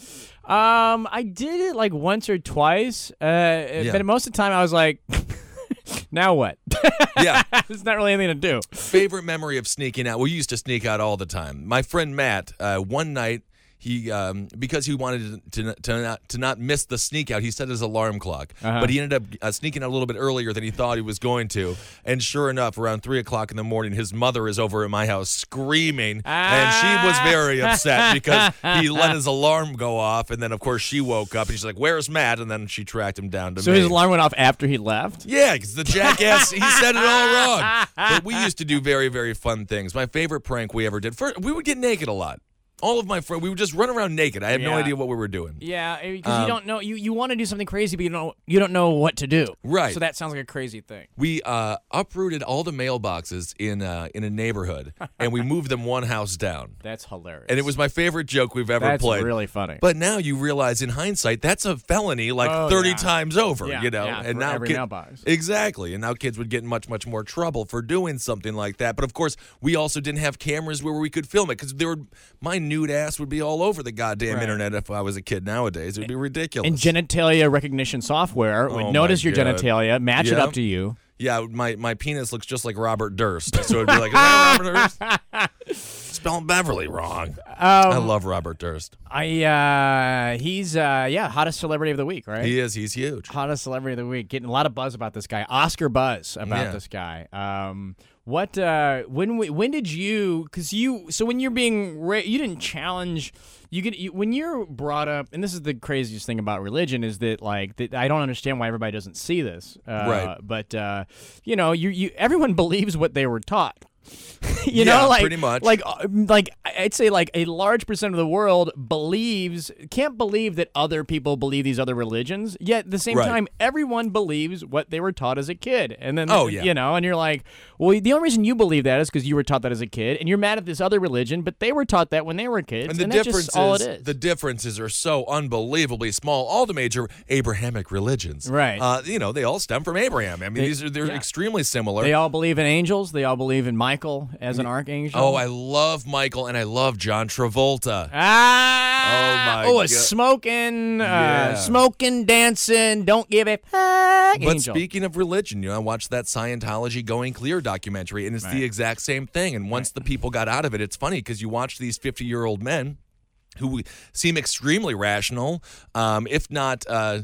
Speaker 3: Um, I did it like once or twice. Uh, but most of the time I was like, now what?
Speaker 2: Yeah.
Speaker 3: There's not really anything to do.
Speaker 2: Favorite memory of sneaking out? We used to sneak out all the time. My friend Matt, uh, one night, he um, because he wanted to to not, to not miss the sneak out, he set his alarm clock.
Speaker 3: Uh-huh.
Speaker 2: But he ended up uh, sneaking out a little bit earlier than he thought he was going to. And sure enough, around three o'clock in the morning, his mother is over at my house screaming, and she was very upset because he let his alarm go off. And then, of course, she woke up and she's like, "Where's Matt?" And then she tracked him down to
Speaker 3: So
Speaker 2: me.
Speaker 3: his alarm went off after he left.
Speaker 2: Yeah, because the jackass, he said it all wrong. But we used to do very, very fun things. My favorite prank we ever did, first, we would get naked a lot. All of my friends, we would just run around naked. I had no idea what we were doing.
Speaker 3: Yeah, because you don't know you, you want to do something crazy, but you don't you don't know what to do.
Speaker 2: Right.
Speaker 3: So that sounds like a crazy thing.
Speaker 2: We uh, uprooted all the mailboxes in uh, in a neighborhood, and we moved them one house down.
Speaker 3: That's hilarious.
Speaker 2: And it was my favorite joke we've ever
Speaker 3: that's
Speaker 2: played.
Speaker 3: really funny.
Speaker 2: But now you realize, in hindsight, that's a felony like
Speaker 3: Oh,
Speaker 2: 30
Speaker 3: yeah.
Speaker 2: times over.
Speaker 3: Yeah,
Speaker 2: you know,
Speaker 3: yeah,
Speaker 2: and now
Speaker 3: every
Speaker 2: kid-
Speaker 3: mailbox.
Speaker 2: exactly, and now kids would get in much, much more trouble for doing something like that. But of course, we also didn't have cameras where we could film it because there would my nude ass would be all over the goddamn
Speaker 3: Right.
Speaker 2: internet if I was a kid nowadays. It would be ridiculous.
Speaker 3: and genitalia recognition software would
Speaker 2: Oh,
Speaker 3: notice
Speaker 2: my
Speaker 3: your
Speaker 2: God.
Speaker 3: genitalia, match it
Speaker 2: Yeah.
Speaker 3: up to you.
Speaker 2: yeah, my my penis looks just like Robert Durst, so it'd be like, "Is that Robert Durst? Spelling Beverly wrong. I
Speaker 3: Um,
Speaker 2: love Robert Durst.
Speaker 3: I uh he's uh yeah, hottest celebrity of the week, right?
Speaker 2: He is. He's huge.
Speaker 3: Hottest celebrity of the week. Getting a lot of buzz about this guy. Oscar buzz about
Speaker 2: Yeah.
Speaker 3: this guy. Um what uh when we, when did you cuz you so when you're being ra- you didn't challenge you get you, when you're brought up and this is the craziest thing about religion is that like that I don't understand why everybody doesn't see this. Uh,
Speaker 2: Right.
Speaker 3: but uh you know, you you everyone believes what they were taught. you
Speaker 2: Yeah,
Speaker 3: know, like
Speaker 2: pretty much.
Speaker 3: like uh, like I'd say like a large percent of the world believes can't believe that other people believe these other religions. Yet at the same
Speaker 2: Right.
Speaker 3: time, everyone believes what they were taught as a kid. And then
Speaker 2: Oh, yeah.
Speaker 3: you know, and you're like, well, the only reason you believe that is because you were taught that as a kid, and you're mad at this other religion, but they were taught that when they were kids,
Speaker 2: And the
Speaker 3: that's
Speaker 2: differences,
Speaker 3: just all it is.
Speaker 2: the differences are so unbelievably small. All the major Abrahamic religions,
Speaker 3: Right.
Speaker 2: Uh, you know, they all stem from Abraham. I mean, these are they're
Speaker 3: yeah.
Speaker 2: extremely similar.
Speaker 3: they all believe in angels. They all believe in Michael as an archangel.
Speaker 2: oh, I love Michael and I love John Travolta.
Speaker 3: Ah!
Speaker 2: Oh, my
Speaker 3: Oh, a
Speaker 2: God.
Speaker 3: smoking,
Speaker 2: Yeah.
Speaker 3: uh, smoking, dancing. Don't give a fuck.
Speaker 2: But
Speaker 3: angel.
Speaker 2: speaking of religion, you know, I watched that Scientology Going Clear documentary, and it's the exact same thing. And once the people got out of it, it's funny because you watch these fifty-year-old men who seem extremely rational, um, if not. Uh,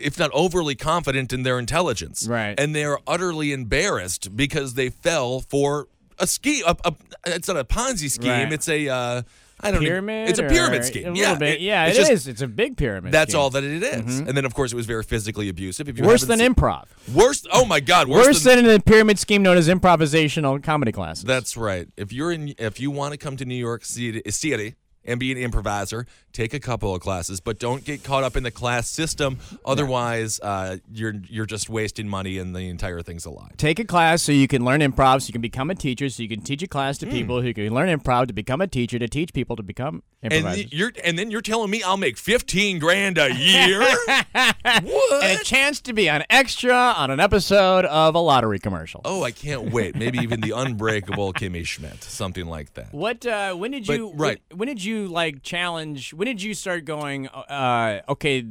Speaker 2: if not overly confident in their intelligence,
Speaker 3: Right.
Speaker 2: and they're utterly embarrassed because they fell for a scheme. A, a, it's not a Ponzi scheme.
Speaker 3: Right.
Speaker 2: It's a uh, I don't
Speaker 3: pyramid.
Speaker 2: it's a pyramid scheme.
Speaker 3: A
Speaker 2: Yeah,
Speaker 3: bit.
Speaker 2: it-
Speaker 3: yeah,
Speaker 2: it's
Speaker 3: it
Speaker 2: just-
Speaker 3: is. It's a big pyramid.
Speaker 2: That's
Speaker 3: scheme.
Speaker 2: all that it is. And then, of course, it was very physically abusive. If you
Speaker 3: Worse than
Speaker 2: seen-
Speaker 3: improv.
Speaker 2: Worse. Oh my God. Worse,
Speaker 3: Worse
Speaker 2: than.
Speaker 3: than a pyramid scheme known as improvisational comedy classes.
Speaker 2: That's right. If you're in, if you want to come to New York City, City and be an improviser, take a couple of classes, but don't get caught up in the class system. Otherwise, uh, you're you're just wasting money, and the entire thing's a lie.
Speaker 3: Take a class so you can learn improv, so you can become a teacher, so you can teach a class to
Speaker 2: Hmm.
Speaker 3: people who can learn improv to become a teacher to teach people to become
Speaker 2: And
Speaker 3: improvisers.
Speaker 2: you're and then you're telling me I'll make fifteen grand a year?
Speaker 3: and
Speaker 2: what?
Speaker 3: a chance to be an extra on an episode of a lottery commercial.
Speaker 2: Oh, I can't wait. Maybe even the unbreakable Kimmy Schmidt, something like that.
Speaker 3: What? Uh, when did
Speaker 2: But-
Speaker 3: you?
Speaker 2: right.
Speaker 3: When, when did you like challenge? When did you start going? Uh, okay,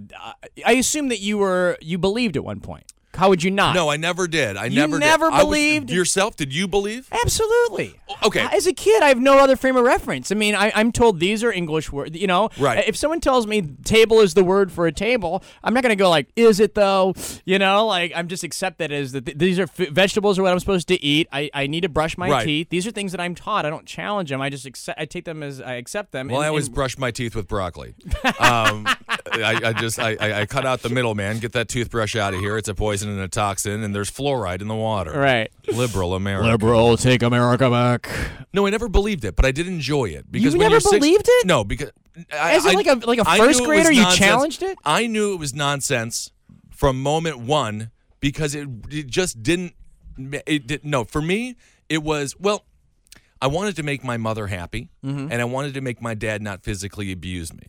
Speaker 3: I assume that you were you believed at one point. How would you not?
Speaker 2: No, I never did. I
Speaker 3: You
Speaker 2: never.
Speaker 3: never
Speaker 2: did. I was-
Speaker 3: believed?
Speaker 2: yourself? Did you believe?
Speaker 3: Absolutely.
Speaker 2: Okay.
Speaker 3: As a kid, I have no other frame of reference. I mean, I, I'm told these are English words. You know,
Speaker 2: Right.
Speaker 3: If someone tells me table is the word for a table, I'm not going to go like, is it though? You know, like I'm just accept that as that th- these are f- vegetables are what I'm supposed to eat. I, I need to brush my
Speaker 2: Right.
Speaker 3: teeth. These are things that I'm taught. I don't challenge them. I just accept. I take them as I accept them.
Speaker 2: Well,
Speaker 3: and-
Speaker 2: I always
Speaker 3: and-
Speaker 2: brush my teeth with broccoli. Um, I, I just I, I, I cut out the middleman, get that toothbrush out of here. It's a poison and a toxin, and there's fluoride in the water.
Speaker 3: right.
Speaker 2: Liberal America.
Speaker 3: Liberal, take America back.
Speaker 2: No, I never believed it, but I did enjoy it because when
Speaker 3: never
Speaker 2: you're six-
Speaker 3: believed it?
Speaker 2: No, because I,
Speaker 3: As in
Speaker 2: I-
Speaker 3: like a- like a
Speaker 2: I
Speaker 3: first
Speaker 2: it was
Speaker 3: grader, you
Speaker 2: nonsense.
Speaker 3: challenged it?
Speaker 2: I knew it was nonsense from moment one because it, it just didn't. It did no for me. It was well. I wanted to make my mother happy,
Speaker 3: Mm-hmm.
Speaker 2: and I wanted to make my dad not physically abuse me.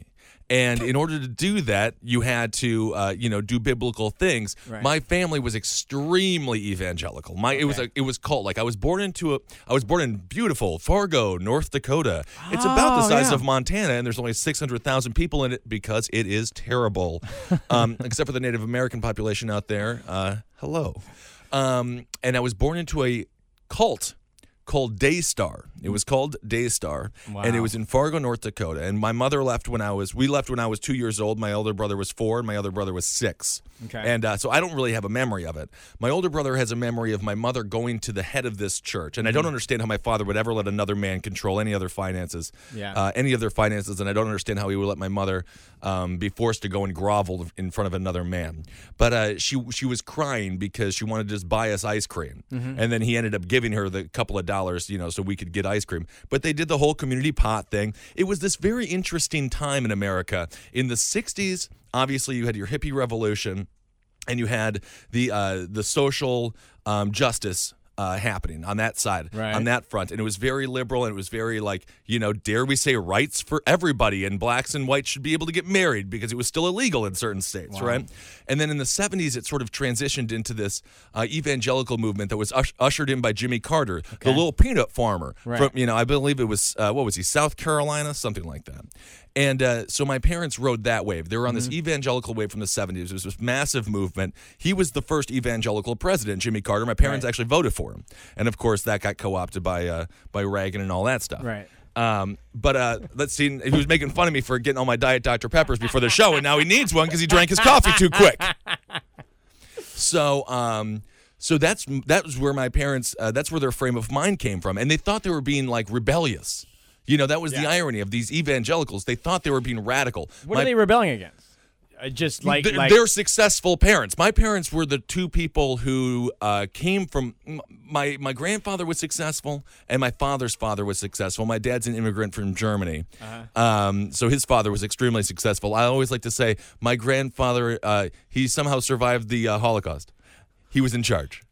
Speaker 2: And in order to do that, you had to, uh, you know, do biblical things.
Speaker 3: Right.
Speaker 2: My family was extremely evangelical. My it was a, it was cult. Like I was born into a I was born in beautiful Fargo, North Dakota. It's about the
Speaker 3: Oh,
Speaker 2: size
Speaker 3: yeah.
Speaker 2: of Montana, and there's only six hundred thousand people in it because it is terrible. um, except for the Native American population out there. Uh, hello. Um, and I was born into a cult called Daystar. It was called Daystar, and it was in Fargo, North Dakota. And my mother left when I was we left when I was two years old. My older brother was four, and my other brother was six.
Speaker 3: Okay.
Speaker 2: And uh, so I don't really have a memory of it. My older brother has a memory of my mother going to the head of this church, and I
Speaker 3: Mm-hmm.
Speaker 2: don't understand how my father would ever let another man control any other finances,
Speaker 3: Yeah.
Speaker 2: uh, any of their finances, and I don't understand how he would let my mother um, be forced to go and grovel in front of another man. But uh, she she was crying because she wanted to just buy us ice cream,
Speaker 3: Mm-hmm.
Speaker 2: and then he ended up giving her the couple of dollars, you know, so we could get ice cream. But they did the whole community pot thing. It was this very interesting time in America in the '60s. Obviously, you had your hippie revolution and you had the uh, the social um, justice uh, happening on that side,
Speaker 3: Right.
Speaker 2: on that front, and it was very liberal, and it was very like you know, dare we say rights for everybody, and blacks and whites should be able to get married because it was still illegal in certain states, right? And then in the '70s, it sort of transitioned into this uh, evangelical movement that was ush- ushered in by Jimmy Carter, the little peanut farmer
Speaker 3: Right.
Speaker 2: from you know, I believe it was uh, what was he, South Carolina, something like that. And uh, so my parents rode that wave. They were on this evangelical wave from the 70s. It was this massive movement. He was the first evangelical president, Jimmy Carter. My parents actually voted for him. And of course, that got co opted by, uh, by Reagan and all that stuff.
Speaker 3: Right.
Speaker 2: Um, but uh, let's see. He was making fun of me for getting all my Diet Dr. Peppers before the show, and now he needs one because he drank his coffee too quick. So, um, so that's that was where my parents. Uh, that's where their frame of mind came from, and they thought they were being like rebellious. You know, that was the irony of these evangelicals. They thought they were being radical.
Speaker 3: What
Speaker 2: My-
Speaker 3: are they rebelling against? Uh, just like,
Speaker 2: Th-
Speaker 3: like
Speaker 2: they're successful parents. My parents were the two people who uh, came from. My my grandfather was successful, and my father's father was successful. My dad's an immigrant from Germany,
Speaker 3: Uh-huh.
Speaker 2: um, so his father was extremely successful. I always like to say my grandfather uh, he somehow survived the uh, Holocaust. He was in charge.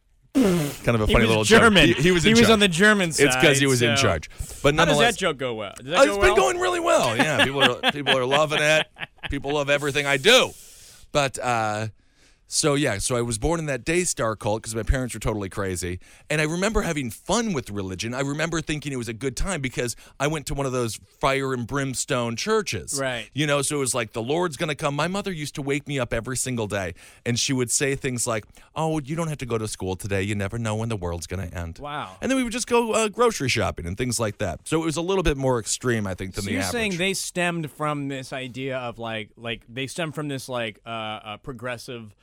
Speaker 2: Kind of a funny little joke.
Speaker 3: German.
Speaker 2: He, he was
Speaker 3: he was
Speaker 2: charge.
Speaker 3: on the German side.
Speaker 2: It's because he was in charge. But
Speaker 3: How does that joke go well? Does that
Speaker 2: uh,
Speaker 3: go
Speaker 2: it's
Speaker 3: well?
Speaker 2: been going really well. Yeah, people are people are loving it. People love everything I do. But uh, so yeah, so I was born in that Daystar cult because my parents were totally crazy, and I remember having fun with religion. I remember thinking it was a good time because I went to one of those fire and brimstone churches.
Speaker 3: Right.
Speaker 2: You know, so it was like the Lord's going to come. My mother used to wake me up every single day, and she would say things like, "Oh, you don't have to go to school today. You never know when the world's going to end."
Speaker 3: Wow.
Speaker 2: And then we would just go uh, grocery shopping and things like that. So it was a little bit more extreme, I think, than
Speaker 3: So
Speaker 2: the
Speaker 3: you're
Speaker 2: average.
Speaker 3: saying they stemmed from this idea of like like they stem from this like uh, uh progressive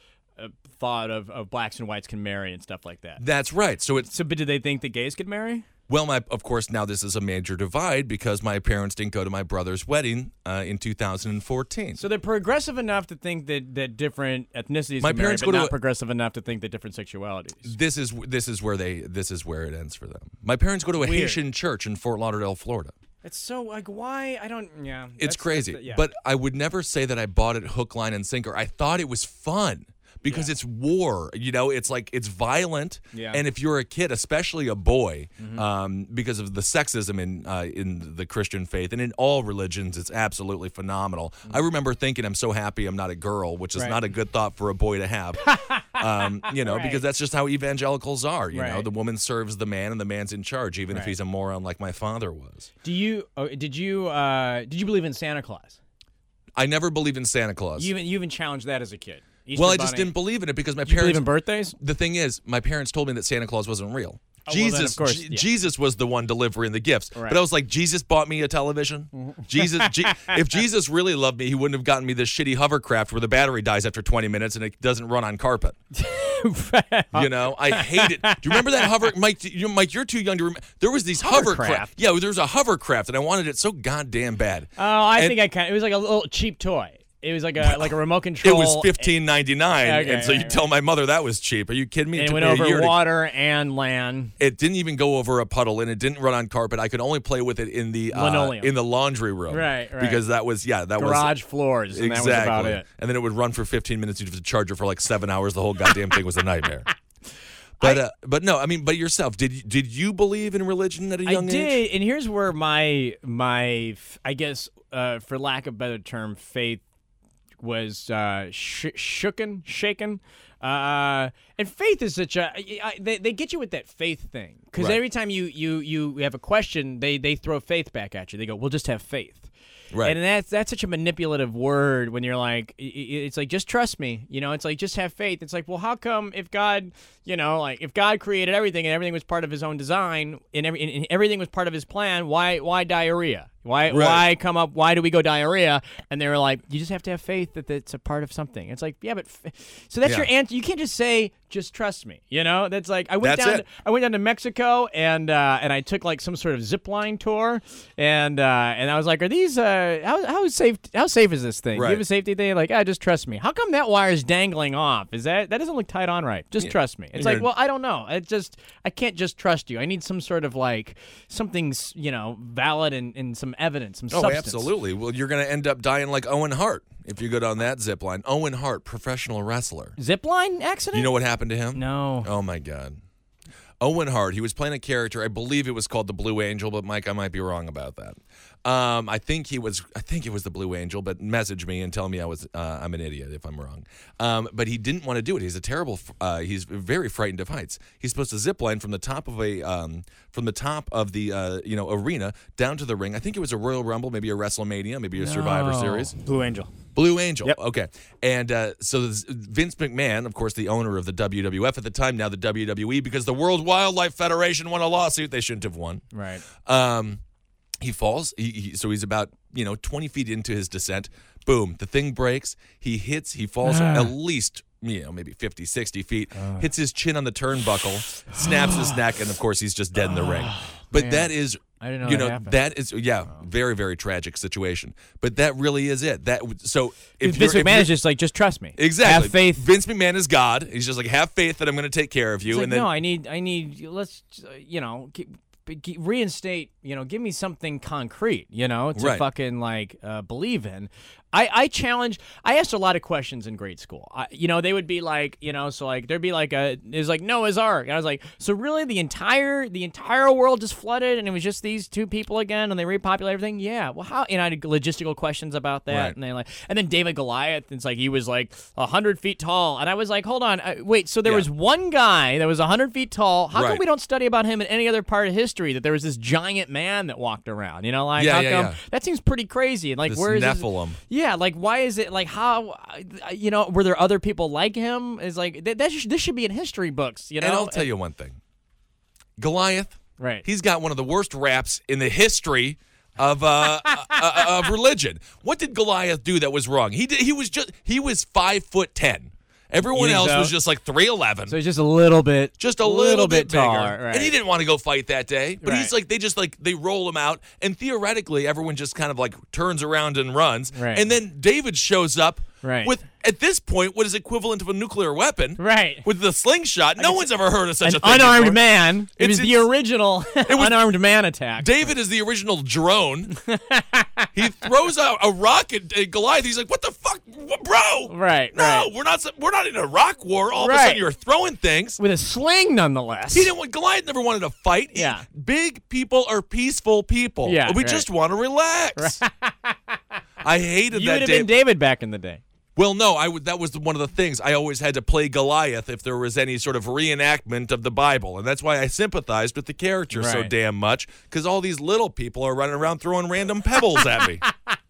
Speaker 3: thought of, of blacks and whites can marry and stuff like that.
Speaker 2: That's right. So it's
Speaker 3: So, but did they think that gays could marry?
Speaker 2: Well, my of course now this is a major divide because my parents didn't go to my brother's wedding uh, in 2014.
Speaker 3: So they're progressive enough to think that, that different ethnicities
Speaker 2: My
Speaker 3: marry,
Speaker 2: parents
Speaker 3: but
Speaker 2: go to
Speaker 3: not
Speaker 2: a-
Speaker 3: progressive enough to think that different sexualities.
Speaker 2: this is this is where they this is where it ends for them. My parents go to a
Speaker 3: Weird.
Speaker 2: Haitian church in Fort Lauderdale, Florida.
Speaker 3: It's so like why I don't yeah.
Speaker 2: It's crazy.
Speaker 3: the- yeah.
Speaker 2: But I would never say that I bought it hook, line, and sinker. I thought it was fun because it's war. You know, it's like it's violent.
Speaker 3: Yeah.
Speaker 2: And if you're a kid, especially a boy,
Speaker 3: Mm-hmm.
Speaker 2: um, because of the sexism in uh, in the Christian faith and in all religions, it's absolutely phenomenal. I remember thinking, I'm so happy I'm not a girl, which is
Speaker 3: Mm-hmm. Right.
Speaker 2: not a good thought for a boy to have. um, you know,
Speaker 3: Right.
Speaker 2: because that's just how evangelicals are. You know, the woman serves the man, and the man's in charge, even if he's a moron like my father was.
Speaker 3: do you oh, did you uh, did you believe in Santa Claus?
Speaker 2: I never believed in Santa Claus.
Speaker 3: You even you even challenged that as a kid. Easter
Speaker 2: well, I just
Speaker 3: Bunny.
Speaker 2: didn't believe in it because my
Speaker 3: You believe
Speaker 2: parents.
Speaker 3: in birthdays?
Speaker 2: the thing is, my parents told me that Santa Claus wasn't real.
Speaker 3: Oh, well, then,
Speaker 2: Jesus,
Speaker 3: of course,
Speaker 2: Je-
Speaker 3: yeah.
Speaker 2: Jesus was the one delivering the gifts.
Speaker 3: Right.
Speaker 2: But I was like, Jesus bought me a television. Jesus, Je- if Jesus really loved me, he wouldn't have gotten me this shitty hovercraft where the battery dies after 20 minutes and it doesn't run on carpet. you know, I hate it. Do you remember that hover, Mike? You, Mike, you're too young to remember. There was these hovercraft.
Speaker 3: Hovercraft?
Speaker 2: Yeah, there was a hovercraft, and I wanted it so goddamn bad.
Speaker 3: Oh, I
Speaker 2: And-
Speaker 3: think I kind. It was like a little cheap toy. It was like a like a remote control.
Speaker 2: It was fifteen ninety nine,
Speaker 3: Okay,
Speaker 2: and so you
Speaker 3: right,
Speaker 2: tell my mother that was cheap. Are you kidding me?
Speaker 3: And it went over
Speaker 2: year to-
Speaker 3: water and land.
Speaker 2: it didn't even go over a puddle and it didn't run on carpet. I could only play with it in the uh, in the laundry room,
Speaker 3: Right, right.
Speaker 2: Because that was yeah, that
Speaker 3: Garage
Speaker 2: was garage
Speaker 3: floors, and
Speaker 2: exactly.
Speaker 3: that was about it.
Speaker 2: And then it would run for 15 minutes. You'd have to charge it for like seven hours. The whole goddamn thing was a nightmare. But uh, but no, I mean, but yourself, did you, did you believe in religion at a
Speaker 3: I
Speaker 2: young age?
Speaker 3: I did,
Speaker 2: age?
Speaker 3: and here's where my my I guess uh, for lack of a better term, faith was uh, sh- shooken, shaken. Uh, and faith is such a I, they, they get you with that faith thing because
Speaker 2: Right.
Speaker 3: every time you you you have a question, they they throw faith back at you. They go, "We'll just have faith."
Speaker 2: Right.
Speaker 3: And that's that's such a manipulative word when you're like, it's like just trust me, you know. It's like just have faith. It's like, well, how come if God, you know, like if God created everything and everything was part of His own design and, every, and everything was part of His plan, why why diarrhea? Why why come up? Why do we go diarrhea? And they were like, you just have to have faith that it's a part of something. It's like, yeah, but f- so that's
Speaker 2: Yeah.
Speaker 3: your answer. You can't just say just trust me. You know, that's like I went
Speaker 2: That's
Speaker 3: down.
Speaker 2: it.
Speaker 3: I went down to Mexico and uh, and I took like some sort of zip line tour, and uh, and I was like, "Are these uh, how how safe how safe is this thing? Do
Speaker 2: Right.
Speaker 3: You have a safety thing? Like, ah, just trust me. How come that wire is dangling off? Is that that doesn't look tied on right? Just trust me. It's
Speaker 2: You're-
Speaker 3: like, well, I don't know. It just I can't just trust you. I need some sort of like something's you know valid and, and some evidence, some
Speaker 2: Oh,
Speaker 3: substance.
Speaker 2: absolutely. Well, you're going to end up dying like Owen Hart if you go down that zip line. Owen Hart, professional wrestler.
Speaker 3: Zip line accident?
Speaker 2: You know what happened to him?
Speaker 3: No.
Speaker 2: Oh my God. Owen Hart, he was playing a character. I believe it was called the Blue Angel, but Mike, I might be wrong about that. Um, I think he was. I think it was the Blue Angel, but message me and tell me I was. Uh, I'm an idiot if I'm wrong. Um, but he didn't want to do it. He's a terrible. Uh, he's very frightened of heights. He's supposed to zip line from the top of a um, from the top of the uh, you know arena down to the ring. I think it was a Royal Rumble, maybe a WrestleMania, maybe a Survivor
Speaker 3: No.
Speaker 2: Series.
Speaker 3: Blue Angel.
Speaker 2: Blue Angel.
Speaker 3: Yep.
Speaker 2: Okay. And uh, so Vince McMahon, of course, the owner of the WWF at the time, now the WWE, because the World Wildlife Federation won a lawsuit they shouldn't have won.
Speaker 3: Right.
Speaker 2: Um, he falls. He, he, so he's about you know 20 feet into his descent. Boom. The thing breaks. He hits. He falls
Speaker 3: Ah.
Speaker 2: at least you know maybe 50, 60 feet. hits his chin on the turnbuckle. snaps his neck, and of course he's just dead in the ring. But
Speaker 3: man.
Speaker 2: that is.
Speaker 3: I didn't know
Speaker 2: you
Speaker 3: that
Speaker 2: know
Speaker 3: happened.
Speaker 2: that is yeah very very tragic situation but that really is it that so if
Speaker 3: Vince McMahon is just like, just trust me.
Speaker 2: Exactly.
Speaker 3: Have faith.
Speaker 2: Vince McMahon is God. He's just like, have faith that I'm going to take care of you.
Speaker 3: It's like,
Speaker 2: and then,
Speaker 3: no, I need, I need. Let's, uh, you know, g- reinstate. You know, give me something concrete. You know, to
Speaker 2: Right.
Speaker 3: fucking like uh, believe in. I, I challenge. I asked a lot of questions in grade school. I, you know, they would be like, you know, so like there'd be like a, it was like Noah's Ark, and I was like, so really the entire the entire world just flooded, and it was just these two people again, and they repopulate everything. Yeah, well, how? And I had logistical questions about that,
Speaker 2: Right.
Speaker 3: and they like, and then David Goliath. It's like he was like hundred feet tall, and I was like, hold on, uh, wait. So there
Speaker 2: Yeah.
Speaker 3: was one guy that was hundred feet tall. How come we don't study about him in any other part of history? That there was this giant man that walked around. You know, like
Speaker 2: Yeah,
Speaker 3: how
Speaker 2: yeah,
Speaker 3: come
Speaker 2: yeah.
Speaker 3: that seems pretty crazy? And like,
Speaker 2: This
Speaker 3: where is this-
Speaker 2: Nephilim.
Speaker 3: Yeah, like why is it like how uh, you know were there other people like him? Is like that, that sh- this should be in history books, you know?
Speaker 2: and I'll tell you one thing Goliath,
Speaker 3: Right.
Speaker 2: he's got one of the worst raps in the history of uh, uh, uh, of religion. What did Goliath do that was wrong? He did, he was just he was five foot ten. Everyone else
Speaker 3: so?
Speaker 2: was just like 3'11.
Speaker 3: So he's just a little bit,
Speaker 2: just a little, bit, bigger.
Speaker 3: taller, right?
Speaker 2: And he didn't want to go fight that day. But he's like, they just like, they roll him out. And theoretically, everyone just kind of like turns around and runs.
Speaker 3: Right.
Speaker 2: And then David shows up
Speaker 3: Right.
Speaker 2: with, at this point, what is equivalent of a nuclear weapon.
Speaker 3: Right.
Speaker 2: With the slingshot. No one's ever heard of such
Speaker 3: An
Speaker 2: a thing.
Speaker 3: unarmed
Speaker 2: before.
Speaker 3: man. It
Speaker 2: It's-
Speaker 3: was the original unarmed man attack.
Speaker 2: David is the original drone. he throws out a rock at, at Goliath. He's like, "What the fuck, bro?
Speaker 3: Right,
Speaker 2: No,
Speaker 3: right.
Speaker 2: we're not. We're not in a rock war. All of a sudden, you're throwing things."
Speaker 3: With a sling, nonetheless.
Speaker 2: He didn't. want Goliath never wanted to fight. He-
Speaker 3: Yeah.
Speaker 2: big people are peaceful people.
Speaker 3: Yeah,
Speaker 2: we
Speaker 3: right.
Speaker 2: just want to relax. I hated
Speaker 3: you
Speaker 2: that
Speaker 3: would have been David back in the day.
Speaker 2: Well, no, I would. That was one of the things I always had to play Goliath if there was any sort of reenactment of the Bible, and that's why I sympathized with the character so damn much because all these little people are running around throwing random pebbles at me.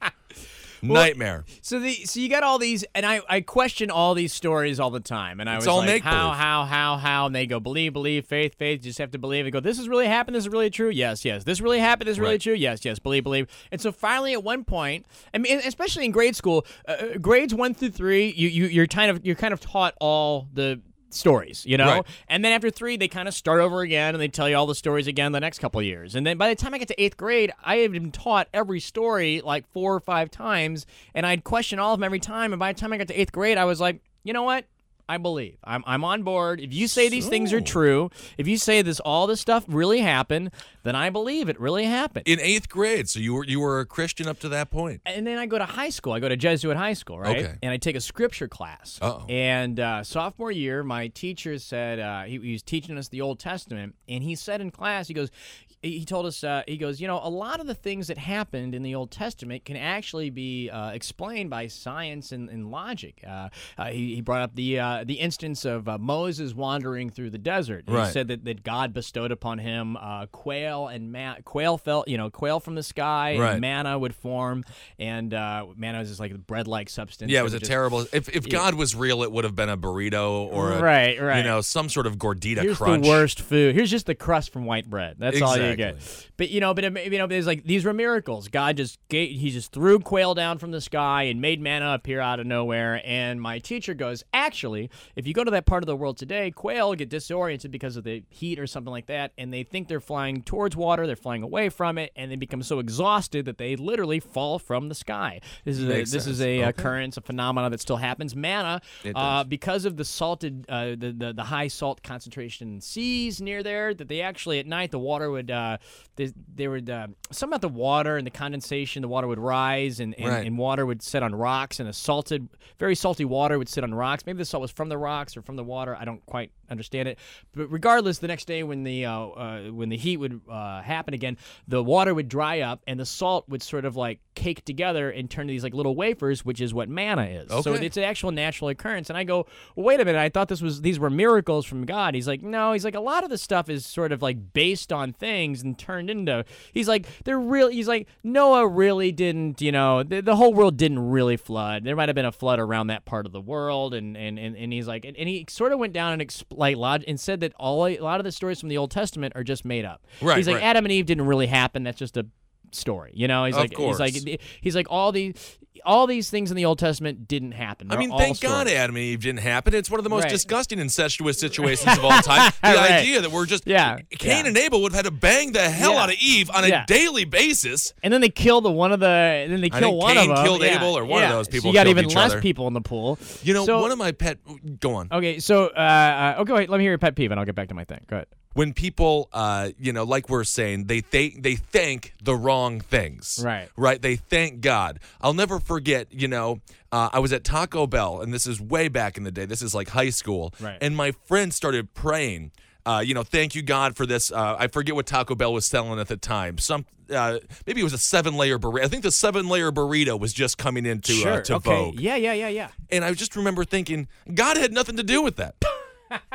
Speaker 2: Nightmare.
Speaker 3: So the so you got all these, and I I question all these stories all the time, and I
Speaker 2: It's
Speaker 3: was
Speaker 2: all
Speaker 3: like, how how how how, and they go believe believe faith faith. You just have to believe. They go, this is really happened. This is really true. Yes yes. This really happened. This is really
Speaker 2: Right.
Speaker 3: true. Yes yes. Believe believe. And so finally, at one point, I mean, especially in grade school, uh, grades one through three, you you you're kind of you're kind of taught all the stories, you know?
Speaker 2: Right.
Speaker 3: And then after three, they kind of start over again and they tell you all the stories again the next couple of years. And then by the time I get to eighth grade, I had been taught every story like four or five times, and I'd question all of them every time. And by the time I got to eighth grade, I was like, you know what? I believe. I'm, I'm on board. If you say these things are true, if you say this all this stuff really happened, then I believe it really happened.
Speaker 2: In eighth grade, so you were you were a Christian up to that point.
Speaker 3: and then I go to high school. I go to Jesuit high school, right?
Speaker 2: Okay.
Speaker 3: And I take a scripture class.
Speaker 2: Uh-oh.
Speaker 3: And uh, sophomore year, my teacher said uh, he, he was teaching us the Old Testament, and he said in class, he goes, he told us, uh, he goes, you know, a lot of the things that happened in the Old Testament can actually be uh, explained by science and, and logic. Uh, uh, he, he brought up the uh, the instance of uh, Moses wandering through the desert.
Speaker 2: Right.
Speaker 3: He said that, that God bestowed upon him uh, quail and ma- quail fell, you know, quail from the sky,
Speaker 2: Right.
Speaker 3: and manna would form, and uh, manna is just like a bread-like substance.
Speaker 2: Yeah, it was a
Speaker 3: just-
Speaker 2: terrible. If if God was real, it would have been a burrito or a,
Speaker 3: Right, right.
Speaker 2: you know some sort of gordita
Speaker 3: Here's
Speaker 2: crunch.
Speaker 3: the worst food. Here's just the crust from white bread. That's all you
Speaker 2: Exactly.
Speaker 3: But you know, but it- you know, there's like these were miracles. God just gave, he just threw quail down from the sky and made manna appear out of nowhere. And my teacher goes, actually, if you go to that part of the world today, quail get disoriented because of the heat or something like that, and they think they're flying towards water, they're flying away from it, and they become so exhausted that they literally fall from the sky. This is a, this is a
Speaker 2: Okay.
Speaker 3: occurrence, a phenomenon that still happens. Manna, uh, because of the salted, uh, the, the the high salt concentration in seas near there, that they actually at night the water would, uh, they, they would, uh, something about the water and the condensation, the water would rise and, and,
Speaker 2: Right.
Speaker 3: and water would sit on rocks, and a salted, very salty water would sit on rocks. Maybe the salt was from the rocks or from the water. I don't quite understand it, but regardless, the next day when the uh, uh, when the heat would uh, happen again, the water would dry up and the salt would sort of like cake together and turn to these like little wafers, which is what manna is. So it's an actual natural occurrence. And I go, well, wait a minute, I thought this was these were miracles from God. He's like, no, he's like a lot of the stuff is sort of like based on things and turned into. He's like, they're real. He's like, Noah really didn't, you know, the, the whole world didn't really flood. There might have been a flood around that part of the world, and and and, and he's like, and, and he sort of went down and expl- like log- and said that all a lot of the stories from the Old Testament are just made up.
Speaker 2: Right,
Speaker 3: He's like,
Speaker 2: right.
Speaker 3: Adam and Eve didn't really happen. That's just a story. You know, he's
Speaker 2: Of
Speaker 3: like, he's like, he's like, all these, all these things in the Old Testament didn't happen.
Speaker 2: I
Speaker 3: They're
Speaker 2: mean,
Speaker 3: all
Speaker 2: thank God. Adam and Eve didn't happen. It's one of the most
Speaker 3: Right.
Speaker 2: disgusting incestuous situations of all time. The
Speaker 3: Right.
Speaker 2: idea that we're just
Speaker 3: Yeah,
Speaker 2: Cain
Speaker 3: yeah.
Speaker 2: and Abel would have had to bang the hell
Speaker 3: Yeah.
Speaker 2: out of Eve on a daily basis.
Speaker 3: And then they kill the one of the. And then they
Speaker 2: I
Speaker 3: kill one
Speaker 2: Cain
Speaker 3: of them.
Speaker 2: killed
Speaker 3: yeah,
Speaker 2: Abel or one of those people
Speaker 3: So you got even less
Speaker 2: other.
Speaker 3: people in the pool.
Speaker 2: You know,
Speaker 3: So-
Speaker 2: one of my pet. Go on.
Speaker 3: Okay, so uh, uh, okay, wait, let me hear your pet peeve, and I'll get back to my thing. Go ahead.
Speaker 2: When people, uh, you know, like we're saying, they th- they thank the wrong things.
Speaker 3: Right.
Speaker 2: Right. They thank God. I'll never forget. You know, uh, I was at Taco Bell, and this is way back in the day. This is like high school.
Speaker 3: Right.
Speaker 2: And my friend started praying. Uh, you know, thank you God for this. Uh, I forget what Taco Bell was selling at the time. Some uh, maybe it was a seven layer burrito. I think the seven layer burrito was just coming into uh, to
Speaker 3: okay.
Speaker 2: vogue.
Speaker 3: Yeah, yeah, yeah, yeah.
Speaker 2: And I just remember thinking, God had nothing to do with that.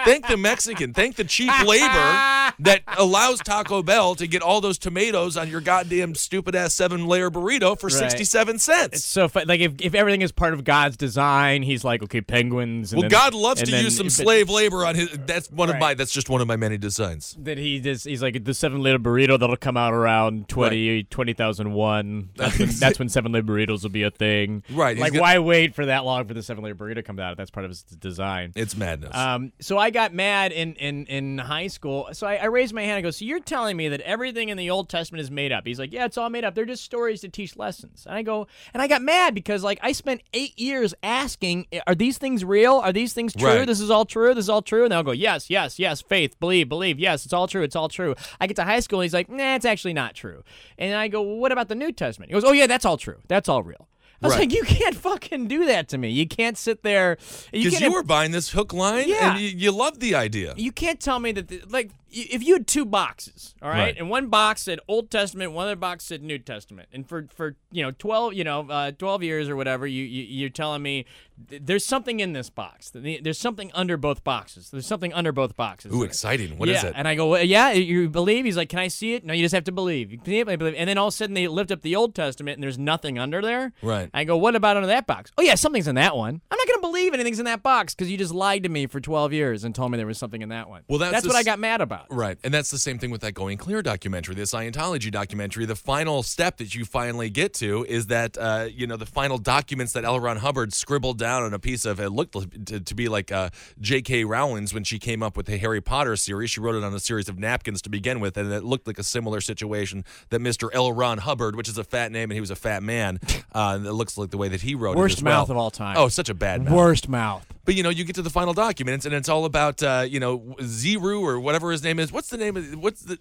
Speaker 2: Thank the Mexican. Thank the cheap labor that allows Taco Bell to get all those tomatoes on your goddamn stupid ass seven layer burrito for
Speaker 3: Right.
Speaker 2: 67 cents.
Speaker 3: It's so fu- like if, if everything is part of God's design, he's like, okay, penguins. And
Speaker 2: well,
Speaker 3: then-
Speaker 2: God loves to use some
Speaker 3: but-
Speaker 2: slave labor on his. That's one of my. That's just one of my many designs.
Speaker 3: That he just he's like the seven layer burrito that'll come out around 20, 20,001. That's, when, that's when seven layer burritos will be a thing.
Speaker 2: Right,
Speaker 3: Like
Speaker 2: got-
Speaker 3: why wait for that long for the seven layer burrito to come out? That's part of his design.
Speaker 2: It's madness.
Speaker 3: Um, so I got mad in, in, in high school. So I, I raised my hand and go, So you're telling me that everything in the Old Testament is made up? He's like, Yeah, it's all made up. They're just stories to teach lessons. And I go, and I got mad because like I spent eight years asking, Are these things real? Are these things true?
Speaker 2: Right.
Speaker 3: This is all true. This is all true. And they'll go, Yes, yes, yes. Faith, believe, believe. Yes, it's all true. It's all true. I get to high school and he's like, Nah, it's actually not true. And I go, well, What about the New Testament? He goes, Oh yeah, that's all true. That's all real. I was
Speaker 2: Right.
Speaker 3: like, you can't fucking do that to me. You can't sit there. You
Speaker 2: Because
Speaker 3: can't
Speaker 2: you were buying this hook line,
Speaker 3: Yeah.
Speaker 2: and you, you loved the idea.
Speaker 3: you can't tell me that the, like if you had two boxes all right?
Speaker 2: Right.
Speaker 3: and one box said old testament one other box said new testament and for for you know 12 you know uh, 12 years or whatever you, you you're telling me th- there's something in this box there's something under both boxes there's something under both boxes
Speaker 2: Ooh, exciting! What
Speaker 3: yeah,
Speaker 2: is it?
Speaker 3: and I go, well, yeah, you believe? He's like, can I see it? No, you just have to believe. You can't believe. And then all of a sudden they lift up the Old Testament and there's nothing under there.
Speaker 2: Right.
Speaker 3: I go, what about under that box? Oh yeah, something's in that one. I'm not gonna believe anything's in that box because you just lied to me for 12 years and told me there was something in that one.
Speaker 2: Well, that's that's
Speaker 3: what I got mad about.
Speaker 2: Right. And that's the same thing with that Going Clear documentary, the Scientology documentary. The final step that you finally get to is that, uh, you know, the final documents that L. Ron Hubbard scribbled down on a piece of, it looked to, to be like uh, J.K. Rowling's when she came up with the Harry Potter series. She wrote it on a series of napkins to begin with, and it looked like a similar situation that Mr. L. Ron Hubbard, which is a fat name and he was a fat man, uh, it looks like the way that he wrote
Speaker 3: Worst
Speaker 2: it well.
Speaker 3: mouth of all time.
Speaker 2: Oh, such a bad mouth.
Speaker 3: Worst mouth.
Speaker 2: But you know, you get to the final documents, and it's all about uh, you know Zero or whatever his name is. What's the name of? What's the?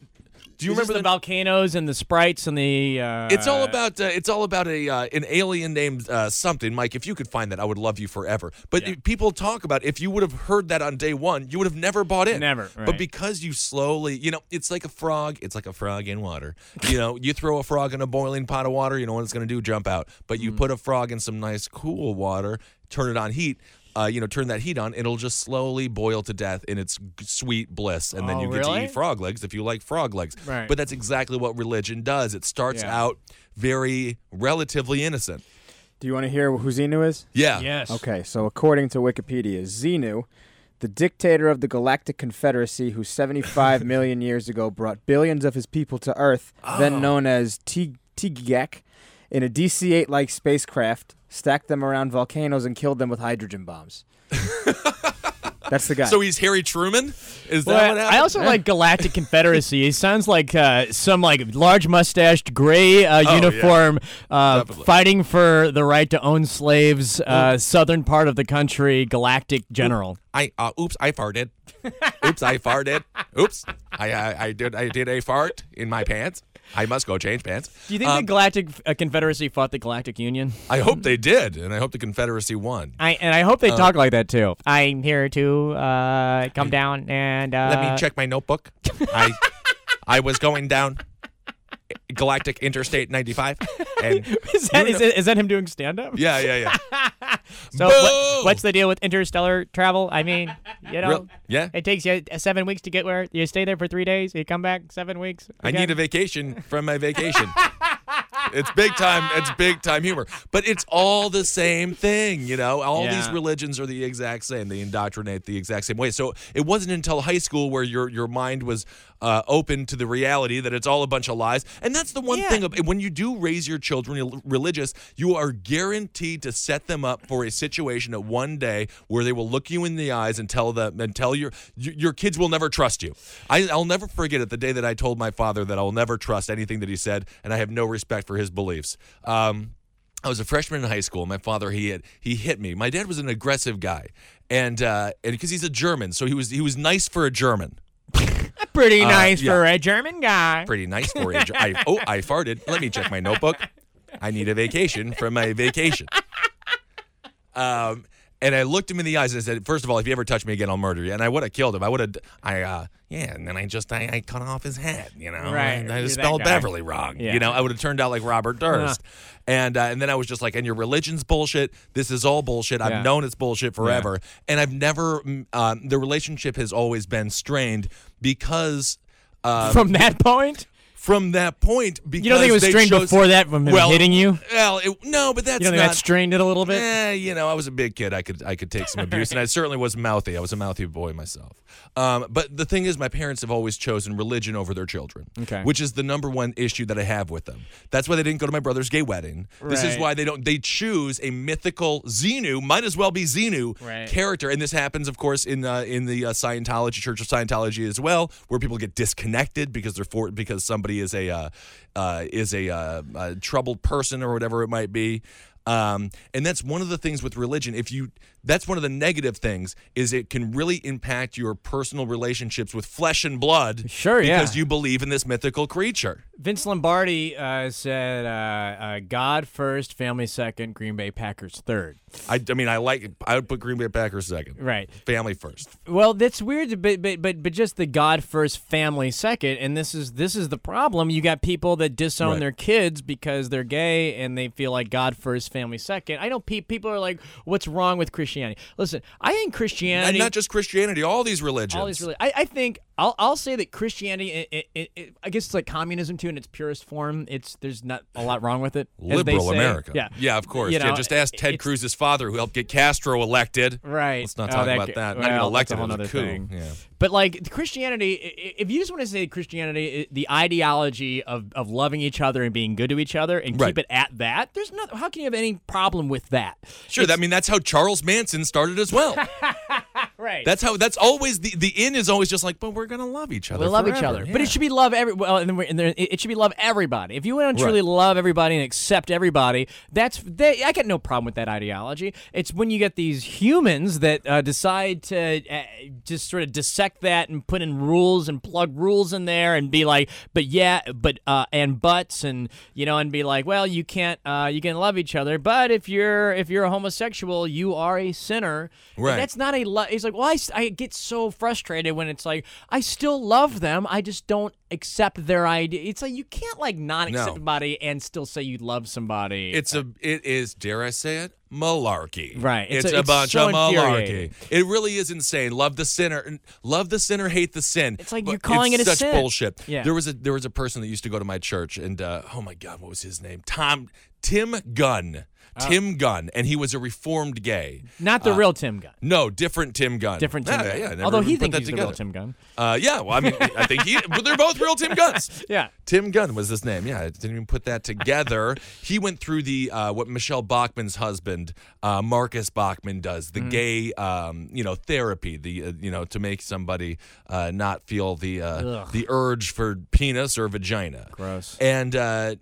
Speaker 2: Do you
Speaker 3: Is
Speaker 2: remember
Speaker 3: the, volcanoes and the sprites and the? Uh,
Speaker 2: It's all about uh, it's all about a uh, an alien named uh, something, Mike. If you could find that, I would love you forever. But
Speaker 3: Yeah.
Speaker 2: people talk about if you would have heard that on day one, you would have never bought in.
Speaker 3: Never,
Speaker 2: But because you slowly, you know, it's like a frog. It's like a frog in water. You know, you throw a frog in a boiling pot of water, you know what it's going to do? Jump out. But
Speaker 3: Mm.
Speaker 2: you put a frog in some nice cool water, turn it on heat. Uh, you know, turn that heat on. It'll just slowly boil to death in its g- sweet bliss, and then
Speaker 3: Oh,
Speaker 2: you get to eat frog legs if you like frog legs.
Speaker 3: Right.
Speaker 2: But that's exactly what religion does. It starts
Speaker 3: Yeah.
Speaker 2: out very relatively innocent.
Speaker 4: Do you want to hear who Xenu is?
Speaker 2: Yeah.
Speaker 3: Yes.
Speaker 4: Okay, so according to Wikipedia, Xenu, the dictator of the Galactic Confederacy who 75 million years ago brought billions of his people to Earth, then known as Tig- Teegeeack, in a DC 8 like spacecraft, stacked them around volcanoes and killed them with hydrogen bombs. That's the guy.
Speaker 2: So he's Harry Truman. Is that what happened?
Speaker 3: I also like Galactic Confederacy. He sounds like uh, some like large mustached gray uh,
Speaker 2: Oh, yeah.
Speaker 3: uniform uh, fighting for the right to own slaves, uh, southern part of the country, galactic general.
Speaker 2: I uh, oops, I farted. oops, I farted. Oops, I, I I did I did a fart in my pants. I must go change pants.
Speaker 3: Do you think
Speaker 2: Um,
Speaker 3: the Galactic uh, Confederacy fought the Galactic Union?
Speaker 2: I hope they did, and I hope the Confederacy won.
Speaker 3: I and I
Speaker 2: Uh,
Speaker 3: hope they talk like that too. I'm here to uh, come down and uh,
Speaker 2: Let me check my notebook. I I was going down Galactic Interstate 95, and
Speaker 3: Is that, is,
Speaker 2: know-
Speaker 3: it, is that him doing stand up?
Speaker 2: yeah, yeah, yeah.
Speaker 3: So what, what's the deal with interstellar travel? I mean, you know,
Speaker 2: Real- yeah.
Speaker 3: it takes you seven weeks to get where you stay there for three days. You come back seven weeks.
Speaker 2: I need a vacation from my vacation. it's big time. It's big time humor. But it's all the same thing, you know. All these religions are the exact same. They indoctrinate the exact same way. So it wasn't until high school where your your mind was uh, open to the reality that it's all a bunch of lies. And that's the one
Speaker 3: Yeah.
Speaker 2: thing. Of, when you do raise your children religious, you are guaranteed to set them up for a situation at one day where they will look you in the eyes and tell them and tell your your your kids will never trust you. I, I'll never forget it. The day that I told my father that I'll never trust anything that he said, and I have no respect for his beliefs. Um, I was a freshman in high school. My father he had, he hit me. My dad was an aggressive guy, and uh, and because he's a German, so he was he was nice for a German.
Speaker 3: Pretty
Speaker 2: Uh,
Speaker 3: nice
Speaker 2: yeah.
Speaker 3: for a German guy.
Speaker 2: Pretty nice for a Ger- I, oh, I farted. Let me check my notebook. I need a vacation from my vacation. Um, and I looked him in the eyes and I said, first of all, if you ever touch me again, I'll murder you. And I would have killed him. I would have, I, uh, yeah. And then I just, I, I cut off his head, you know.
Speaker 3: Right,
Speaker 2: And I just spelled. Beverly wrong.
Speaker 3: Yeah.
Speaker 2: You know, I would have turned out like Robert Durst. And, uh, and then I was just like, and your religion's bullshit. This is all bullshit. I've known it's bullshit forever. And I've never, um, the relationship has always been strained because Uh,
Speaker 3: From that point,
Speaker 2: from that point, because
Speaker 3: you don't think it was strained
Speaker 2: chose-
Speaker 3: before that from
Speaker 2: well,
Speaker 3: hitting you?
Speaker 2: Well, it, no, but that's
Speaker 3: You don't think
Speaker 2: not.
Speaker 3: that strained it a little bit?
Speaker 2: Eh, you know, I was a big kid. I could I could take some abuse, and I certainly was mouthy. I was a mouthy boy myself. Um, but the thing is, my parents have always chosen religion over their children,
Speaker 3: Okay.
Speaker 2: which is the number one issue that I have with them. That's why they didn't go to my brother's gay wedding. This is why they don't. They choose a mythical Xenu, might as well be Xenu
Speaker 3: Right.
Speaker 2: character, and this happens, of course, in uh, in the uh, Scientology Church of Scientology as well, where people get disconnected because they're for because somebody is a uh, uh, is a, uh, a troubled person or whatever it might be. Um, and that's one of the things with religion. If you, that's one of the negative things is it can really impact your personal relationships with flesh and blood.
Speaker 3: Sure, yeah.
Speaker 2: because you believe in this mythical creature.
Speaker 3: Vince Lombardi uh, said, uh, uh, "God first, family second, Green Bay Packers third.
Speaker 2: I, I mean, I like. I would put Green Bay Packers second.
Speaker 3: Right.
Speaker 2: Family first.
Speaker 3: Well, that's weird, but but but but just the God first, family second, and this is this is the problem. You got people that disown
Speaker 2: Right.
Speaker 3: their kids because they're gay and they feel like God first, family second. I know pe- people are like, "What's wrong with Christianity?" Listen, I think Christianity, And
Speaker 2: not just Christianity, all these religions.
Speaker 3: all these really, I, I think I'll I'll say that Christianity, it, it, it, I guess it's like communism too in its purest form. It's there's not a lot wrong with it.
Speaker 2: Liberal. America.
Speaker 3: Yeah,
Speaker 2: Yeah, of course.
Speaker 3: You
Speaker 2: yeah, just ask Ted Cruz's father who helped get Castro elected.
Speaker 3: Right.
Speaker 2: Let's not
Speaker 3: Oh,
Speaker 2: talk
Speaker 3: that
Speaker 2: about that. Not even
Speaker 3: well,
Speaker 2: elected.
Speaker 3: That's a whole other thing.
Speaker 2: Yeah.
Speaker 3: But like Christianity, if you just want to say Christianity, the ideology of, of loving each other and being good to each other and
Speaker 2: Right.
Speaker 3: keep it at that, there's not. How can you have any problem with that?
Speaker 2: Sure. I mean, that's how Charles Manson started as well.
Speaker 3: Right.
Speaker 2: That's how. That's always the the in is always just like, but we're gonna love each other.
Speaker 3: we love each
Speaker 2: forever."
Speaker 3: other, but it should be love every. Well, and then and there, it should be love everybody. If you want to truly love everybody and accept everybody, that's they, I got no problem with that ideology. It's when you get these humans that uh, decide to uh, just sort of dissect that and put in rules and plug rules in there and be like, but yeah, but uh, and buts and you know and be like, well, you can't uh, you can love each other, but if you're if you're a homosexual, you are a sinner. And
Speaker 2: Right.
Speaker 3: That's not a. It's like, well, I get so frustrated when it's like, I still love them. I just don't accept their idea. It's like, you can't like not accept
Speaker 2: No.
Speaker 3: somebody and still say you love somebody.
Speaker 2: It's a. It is. Dare I say it? Malarkey.
Speaker 3: Right.
Speaker 2: It's,
Speaker 3: It's
Speaker 2: a,
Speaker 3: a- it's
Speaker 2: bunch
Speaker 3: so
Speaker 2: of malarkey. It really is insane. Love the sinner. Love the sinner. Hate the sin.
Speaker 3: It's like you're calling it a
Speaker 2: such
Speaker 3: sin.
Speaker 2: bullshit.
Speaker 3: Yeah.
Speaker 2: There was a there was a person that used to go to my church, and uh, oh my god, what was his name? Tom Tim Gunn.
Speaker 3: Uh,
Speaker 2: Tim Gunn, and he was a reformed gay.
Speaker 3: not the real Tim Gunn.
Speaker 2: No, different Tim Gunn.
Speaker 3: Different Tim
Speaker 2: Yeah,
Speaker 3: Gunn.
Speaker 2: yeah, never
Speaker 3: Although he thinks he's the real. Tim Gunn.
Speaker 2: Uh, yeah, well, I mean, I think he, but they're both real Tim Gunns.
Speaker 3: Yeah.
Speaker 2: Tim Gunn was his name. Yeah, I didn't even put that together. he went through the uh, what Michelle Bachmann's husband, uh, Marcus Bachmann, does the gay, um, you know, therapy. The uh, you know to make somebody uh, not feel the uh, the urge for penis or vagina.
Speaker 3: Gross.
Speaker 2: And uh,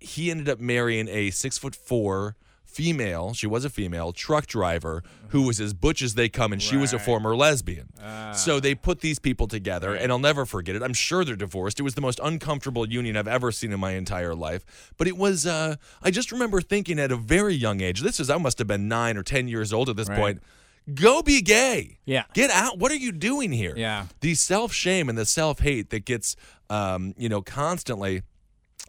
Speaker 2: he ended up marrying a six foot four female. She was a female truck driver who was as butch as they come, and she was a former lesbian.
Speaker 3: Ah.
Speaker 2: so they put these people together, and I'll never forget it. I'm sure they're divorced. It was the most uncomfortable union I've ever seen in my entire life. But it was. Uh, I just remember thinking at a very young age. This is I must have been nine or ten years old at this
Speaker 3: Right.
Speaker 2: point. Go be gay.
Speaker 3: Yeah.
Speaker 2: Get out. What are you doing here?
Speaker 3: Yeah.
Speaker 2: The self shame and the self hate that gets, um, you know, constantly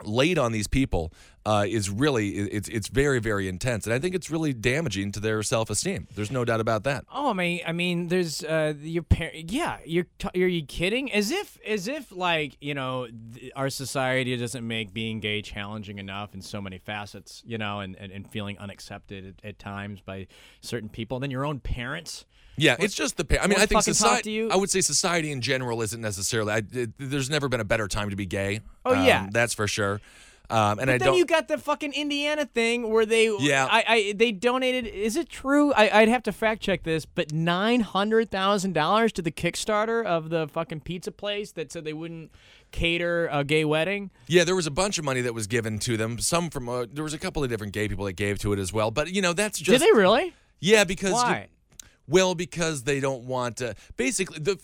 Speaker 2: laid on these people uh, is really it's it's very very intense, and I think it's really damaging to their self esteem. There's no doubt about that.
Speaker 3: Oh, I mean, I mean, there's uh, your parent. Yeah, you're t- are you kidding? As if, as if, like you know, th- our society doesn't make being gay challenging enough in so many facets. You know, and and, and feeling unaccepted at, at times by certain people. And then your own parents.
Speaker 2: Yeah, it's just the. I mean, I think society.
Speaker 3: you?
Speaker 2: I would say society in general isn't necessarily. I, it, there's never been a better time to be gay.
Speaker 3: Oh,
Speaker 2: Um,
Speaker 3: yeah.
Speaker 2: that's for sure. Um, and I
Speaker 3: then
Speaker 2: don't.
Speaker 3: Then you got the fucking Indiana thing where they,
Speaker 2: Yeah.
Speaker 3: I, I they donated. Is it true? I, I'd have to fact check this, but nine hundred thousand dollars to the Kickstarter of the fucking pizza place that said they wouldn't cater a gay wedding.
Speaker 2: Yeah, there was a bunch of money that was given to them. Some from uh, there was a couple of different gay people that gave to it as well. But you know, that's just
Speaker 3: Did they really?
Speaker 2: yeah because
Speaker 3: Why?
Speaker 2: Well because they don't want to. Basically, the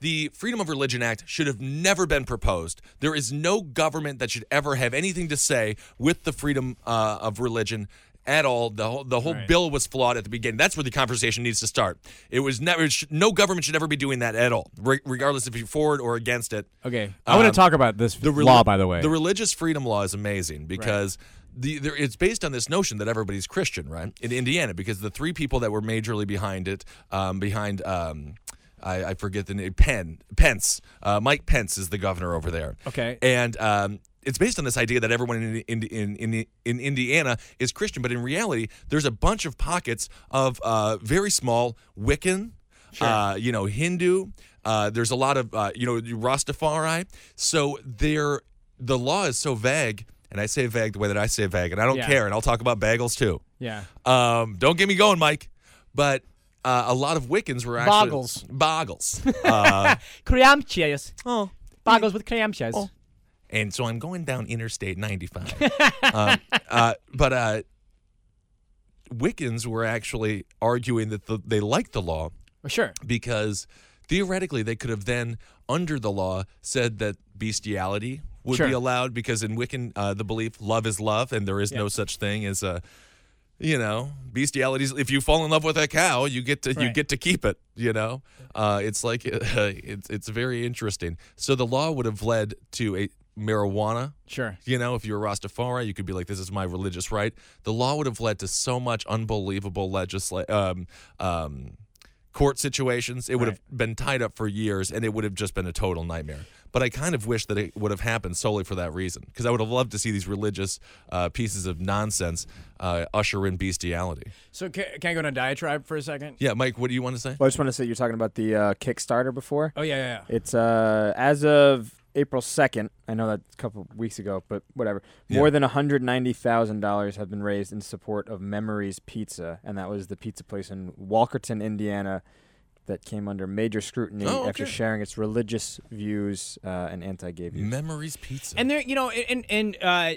Speaker 2: the Freedom of Religion Act should have never been proposed. There is no government that should ever have anything to say with the freedom uh, of religion. At all, the whole the whole
Speaker 3: Right.
Speaker 2: bill was flawed at the beginning. That's where the conversation needs to start. It was never. No government should ever be doing that at all, re- regardless if you're for it or against it.
Speaker 3: Okay, I want
Speaker 2: Um,
Speaker 3: to talk about this
Speaker 2: reli-
Speaker 3: law, by the way.
Speaker 2: The religious freedom law is amazing because the there, it's based on this notion that everybody's Christian, right? In Indiana, because the three people that were majorly behind it, um, behind. Um, I, I forget the name. Penn Pence. Uh, Mike Pence is the governor over there.
Speaker 3: Okay.
Speaker 2: And um, it's based on this idea that everyone in, in, in, in, in Indiana is Christian, but in reality, there's a bunch of pockets of uh, very small Wiccan, uh, you know, Hindu. Uh, there's a lot of, uh, you know, Rastafari. So there, the law is so vague, and I say vague the way that I say vague, and I don't
Speaker 3: Yeah.
Speaker 2: care, and I'll talk about bagels too.
Speaker 3: Yeah.
Speaker 2: Um, don't get me going, Mike. But uh, a lot of Wiccans were actually
Speaker 3: Boggles.
Speaker 2: Boggles. Uh,
Speaker 3: Cramcias.
Speaker 2: oh,
Speaker 3: Boggles with cramcias.
Speaker 2: and so I'm going down Interstate 95. um, uh, but uh, Wiccans were actually arguing that the, they liked the law
Speaker 3: Well, sure.
Speaker 2: because theoretically they could have then, under the law, said that bestiality would
Speaker 3: Sure.
Speaker 2: be allowed because in Wiccan, uh, the belief love is love and there is no such thing as a. You know, bestiality. If you fall in love with a cow, you get to you get to keep it. You know, uh, it's like it's it's very interesting. So the law would have led to a marijuana
Speaker 3: Sure.
Speaker 2: you know, if you're a Rastafari, you could be like, "This is my religious right." The law would have led to so much unbelievable legisla- um, um, court situations. It would have been tied up for years, and it would have just been a total nightmare. But I kind of wish that it would have happened solely for that reason, because I would have loved to see these religious uh, pieces of nonsense uh, usher in bestiality.
Speaker 3: So can, can I go on a diatribe for a second?
Speaker 2: Yeah, Mike, what do you want to say?
Speaker 4: Well, I just want to say you're talking about the uh, Kickstarter before.
Speaker 3: Oh yeah, yeah. yeah.
Speaker 4: It's uh as of April second. I know that's a couple weeks ago, but whatever. More
Speaker 2: Yeah.
Speaker 4: than hundred ninety thousand dollars have been raised in support of Memories Pizza, and that was the pizza place in Walkerton, Indiana, that came under major scrutiny
Speaker 2: Oh,
Speaker 4: after sharing its religious views uh, and anti-gay views.
Speaker 2: Memories Pizza.
Speaker 3: And they're you know and and uh,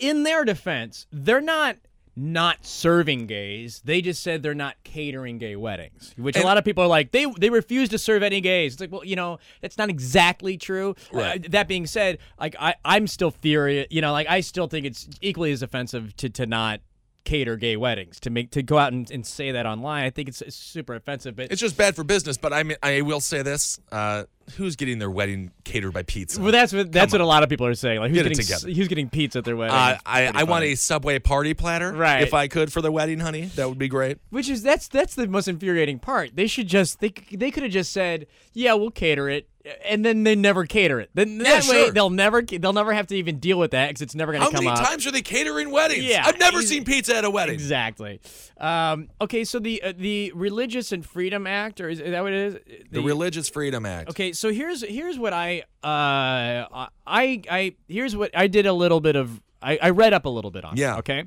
Speaker 3: in their defense, they're not not serving gays. They just said they're not catering gay weddings, which a lot of people are like they they refuse to serve any gays. It's like well, you know, that's not exactly true.
Speaker 2: Right.
Speaker 3: Uh, that being said, like I I'm still furious. You know, like I still think it's equally as offensive to to not cater gay weddings to make to go out and, and say that online. I think it's, it's super offensive. But
Speaker 2: it's just bad for business. But I mean, I will say this: uh, who's getting their wedding catered by pizza?
Speaker 3: well, that's what that's
Speaker 2: Come
Speaker 3: what a lot of people are saying. Like who's
Speaker 2: Get it
Speaker 3: getting
Speaker 2: together.
Speaker 3: who's getting pizza at their wedding?
Speaker 2: Uh, I, I want a Subway party platter,
Speaker 3: Right.
Speaker 2: If I could for the wedding, honey, that would be great.
Speaker 3: Which is that's that's the most infuriating part. They should just they they could have just said, "Yeah, we'll cater it," and then they never cater it. Then that
Speaker 2: Yeah,
Speaker 3: way
Speaker 2: sure.
Speaker 3: they'll never they'll never have to even deal with that because it's never going to come
Speaker 2: How
Speaker 3: many
Speaker 2: times are they catering weddings?
Speaker 3: Yeah,
Speaker 2: I've never seen pizza at a wedding.
Speaker 3: Exactly. Um, okay, so the uh, the Religious and Freedom Act, or is, that what it is?
Speaker 2: The Religious Freedom Act.
Speaker 3: Okay, so here's here's what I uh I I here's what I did a little bit of I, I read up a little bit on. it,
Speaker 2: Yeah.
Speaker 3: okay.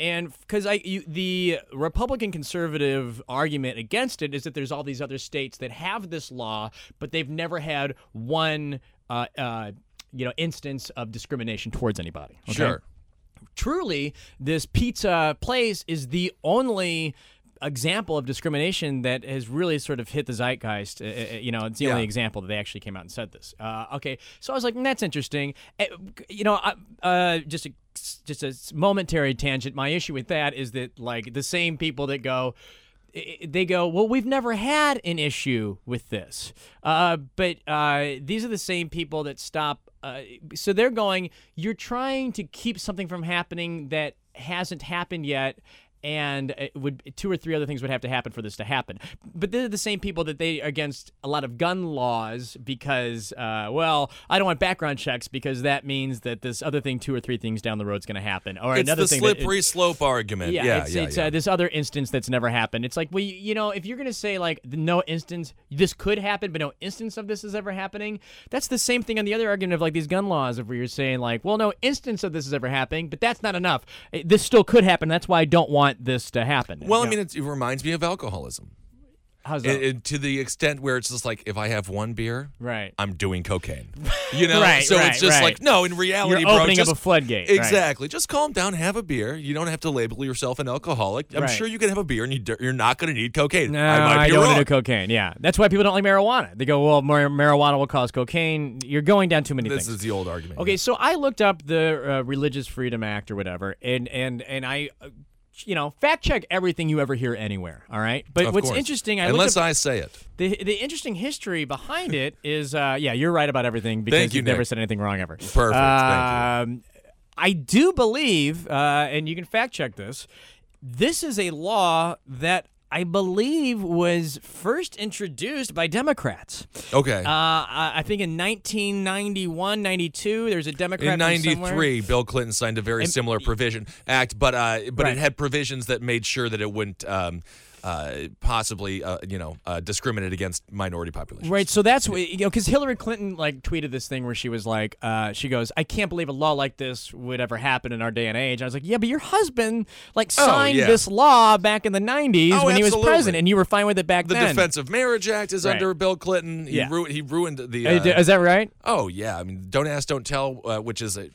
Speaker 3: And because I you, the Republican conservative argument against it is that there's all these other states that have this law, but they've never had one uh, uh, you know instance of discrimination towards anybody. okay?
Speaker 2: Sure.
Speaker 3: truly this pizza place is the only example of discrimination that has really sort of hit the zeitgeist. Uh, uh, you know, it's the only example that they actually came out and said this. Uh, okay, so I was like, mm, that's interesting. Uh, you know, I- uh, just a just a momentary tangent. My issue with that is that like the same people that go. They go, well, we've never had an issue with this, uh, but uh, these are the same people that stop. Uh, so they're going, you're trying to keep something from happening that hasn't happened yet, and it would two or three other things would have to happen for this to happen. But they're the same people that they are against a lot of gun laws because, uh, well, I don't want background checks because that means that this other thing, two or three things down the road, is going to happen, or
Speaker 2: It's
Speaker 3: another
Speaker 2: the
Speaker 3: thing.
Speaker 2: slippery slope argument.
Speaker 3: yeah,
Speaker 2: Yeah,
Speaker 3: it's,
Speaker 2: yeah,
Speaker 3: it's
Speaker 2: yeah.
Speaker 3: Uh, this other instance that's never happened. It's like, well, you, you know, if you're gonna say like no instance, this could happen, but no instance of this is ever happening. That's the same thing on the other argument of like these gun laws, of where you're saying like, well, no instance of this is ever happening, but that's not enough. This still could happen. That's why I don't want this to happen.
Speaker 2: well, I mean,
Speaker 3: know,
Speaker 2: it, it reminds me of alcoholism.
Speaker 3: how's that?
Speaker 2: it- to the extent where it's just like, if I have one beer,
Speaker 3: right.
Speaker 2: I'm doing cocaine. You know,
Speaker 3: Right,
Speaker 2: so
Speaker 3: right,
Speaker 2: it's just
Speaker 3: right.
Speaker 2: like no. In reality,
Speaker 3: You're
Speaker 2: bro,
Speaker 3: opening
Speaker 2: just,
Speaker 3: up a floodgate. right.
Speaker 2: Exactly. Just calm down, have a beer. You don't have to label yourself an alcoholic. I'm
Speaker 3: Right.
Speaker 2: sure you can have a beer and you, you're not going to need cocaine.
Speaker 3: No,
Speaker 2: I might be
Speaker 3: don't
Speaker 2: wrong.
Speaker 3: want to do cocaine. Yeah, that's why people don't like marijuana. They go, well, mar- marijuana will cause cocaine. You're going down too many things.
Speaker 2: this
Speaker 3: things.
Speaker 2: is the old argument.
Speaker 3: Okay, so I looked up the uh, Religious Freedom Act or whatever, and and and I, uh, you know, fact check everything you ever hear anywhere. All right, but
Speaker 2: Of
Speaker 3: what's
Speaker 2: course.
Speaker 3: interesting, I
Speaker 2: unless
Speaker 3: up
Speaker 2: I say it.
Speaker 3: the the interesting history behind it is, uh, yeah, you're right about everything because
Speaker 2: Thank you,
Speaker 3: you've never said anything wrong ever.
Speaker 2: Perfect, thank
Speaker 3: Um, I do believe, uh, and you can fact check this. This is a law that I believe, was first introduced by Democrats.
Speaker 2: Okay.
Speaker 3: Uh, I think in 1991, 92, there's a Democrat
Speaker 2: in
Speaker 3: from somewhere.
Speaker 2: '93, Bill Clinton signed a very
Speaker 3: And-
Speaker 2: similar provision act, but uh, but
Speaker 3: Right.
Speaker 2: it had provisions that made sure that it wouldn't um, uh, possibly uh, you know uh, discriminate against minority populations.
Speaker 3: Right, so that's what you know, because Hillary Clinton like tweeted this thing where she was like, uh, she goes, "I can't believe a law like this would ever happen in our day and age." I was like, "Yeah, but your husband like
Speaker 2: Oh,
Speaker 3: signed
Speaker 2: yeah.
Speaker 3: this law back in the '90s
Speaker 2: Oh,
Speaker 3: when he was president, and you were fine with it back
Speaker 2: The
Speaker 3: then."
Speaker 2: The Defense of Marriage Act is
Speaker 3: Right.
Speaker 2: under Bill Clinton. He,
Speaker 3: Yeah.
Speaker 2: ru- he ruined the.
Speaker 3: Uh, Is that right?
Speaker 2: oh yeah, I mean, don't ask, don't tell, uh, which is a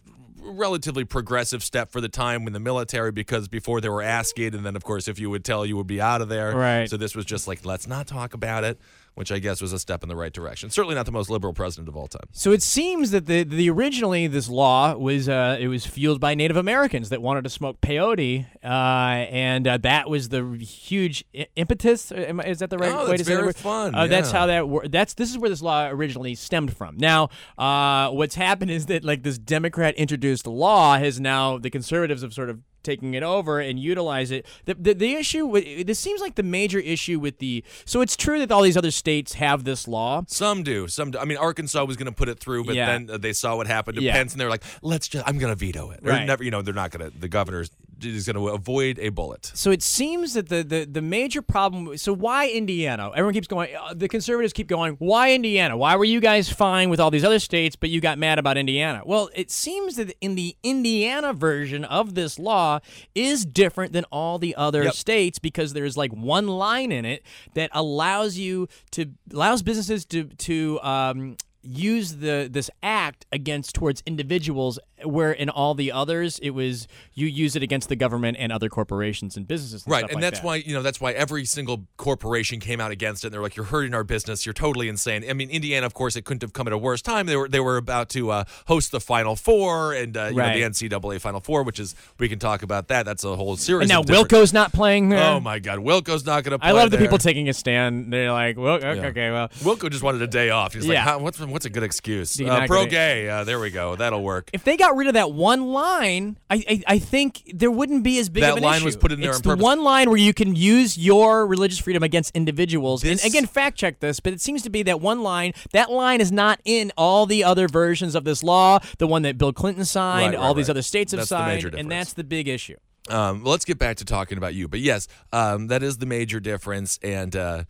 Speaker 2: relatively progressive step for the time in the military because before they were asking, and then of course if you would tell, you would be out of there.
Speaker 3: Right.
Speaker 2: So this was just like let's not talk about it, which I guess was a step in the right direction. Certainly not the most liberal president of all time.
Speaker 3: So it seems that the the originally this law was uh, it was fueled by Native Americans that wanted to smoke peyote, uh, and uh, that was the huge impetus. Is that the right
Speaker 2: Oh,
Speaker 3: way to say
Speaker 2: very fun,
Speaker 3: Uh, That's how that wor- that's this is where this law originally stemmed from. Now, uh, what's happened is that like this Democrat introduced law has now the conservatives have sort of taking it over and utilize it. The, the, the issue with this seems like the major issue with the so it's true that all these other states have this law.
Speaker 2: Some do. Some. Do. I mean, Arkansas was going to put it through, but
Speaker 3: Yeah.
Speaker 2: then they saw what happened to
Speaker 3: Yeah.
Speaker 2: Pence, and they're like, "Let's just. I'm going to veto it."
Speaker 3: Right.
Speaker 2: never. You know, they're not going to. The governor's is going to avoid a bullet.
Speaker 3: So it seems that the, the, the major problem. So why Indiana? Everyone keeps going. Uh, the conservatives keep going. Why Indiana? Why were you guys fine with all these other states, but you got mad about Indiana? Well, it seems that in the Indiana version of this law is different than all the other
Speaker 2: Yep.
Speaker 3: states because there's like one line in it that allows you to allows businesses to to um, use the this act against towards individuals where in all the others it was you use it against the government and other corporations and businesses and
Speaker 2: Right, and
Speaker 3: like
Speaker 2: that's
Speaker 3: that.
Speaker 2: why you know that's why every single corporation came out against it. And they're like, "You're hurting our business. You're totally insane." I mean, Indiana, of course, it couldn't have come at a worse time. They were they were about to uh, host the Final Four and uh, you
Speaker 3: Right.
Speaker 2: know the NCAA Final Four, which is we can talk about that. That's a whole series.
Speaker 3: and now
Speaker 2: different-
Speaker 3: Wilco's not playing there.
Speaker 2: Oh my God, Wilco's not going to. play
Speaker 3: I love the people taking a stand. They're like, well, okay,
Speaker 2: Yeah.
Speaker 3: okay, well,
Speaker 2: Wilco just wanted a day off. He's like,
Speaker 3: Yeah.
Speaker 2: How, what's what's a good excuse? Uh, pro gay. Uh, there we go. That'll work.
Speaker 3: if they got rid of that one line, I I, I think there wouldn't be as big
Speaker 2: That
Speaker 3: of an
Speaker 2: line
Speaker 3: issue.
Speaker 2: was put in there
Speaker 3: It's
Speaker 2: on
Speaker 3: the
Speaker 2: purpose.
Speaker 3: one line where you can use your religious freedom against individuals.
Speaker 2: This-
Speaker 3: and again, fact check this, but it seems to be that one line. That line is not in all the other versions of this law. The one that Bill Clinton signed,
Speaker 2: Right, right,
Speaker 3: all these other states have
Speaker 2: That's the
Speaker 3: signed, and that's the big issue.
Speaker 2: Um, let's get back to talking about you. But yes, um, that is the major difference, and uh,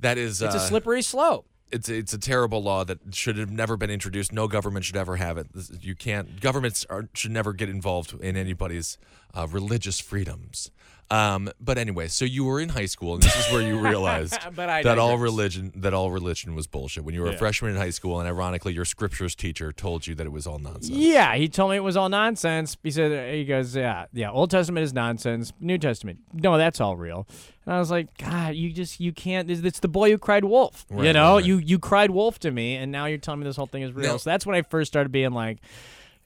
Speaker 2: that is
Speaker 3: It's a
Speaker 2: uh,
Speaker 3: slippery slope.
Speaker 2: It's it's a terrible law that should have never been introduced. No government should ever have it. You can't. Governments are, should never get involved in anybody's uh, religious freedoms. Um, but anyway, so you were in high school, and this is where you realized that all religion that all religion was bullshit. When you were a freshman in high school, and ironically, your scriptures teacher told you that it was all nonsense.
Speaker 3: Yeah, he told me it was all nonsense. He said, he goes, yeah, yeah, Old Testament is nonsense. New Testament, no, that's all real. And I was like, God, you just, you can't. It's, the boy who cried wolf. you know,
Speaker 2: right.
Speaker 3: you you cried wolf to me, and now you're telling me this whole thing is real.
Speaker 2: Now-
Speaker 3: so that's when I first started being like,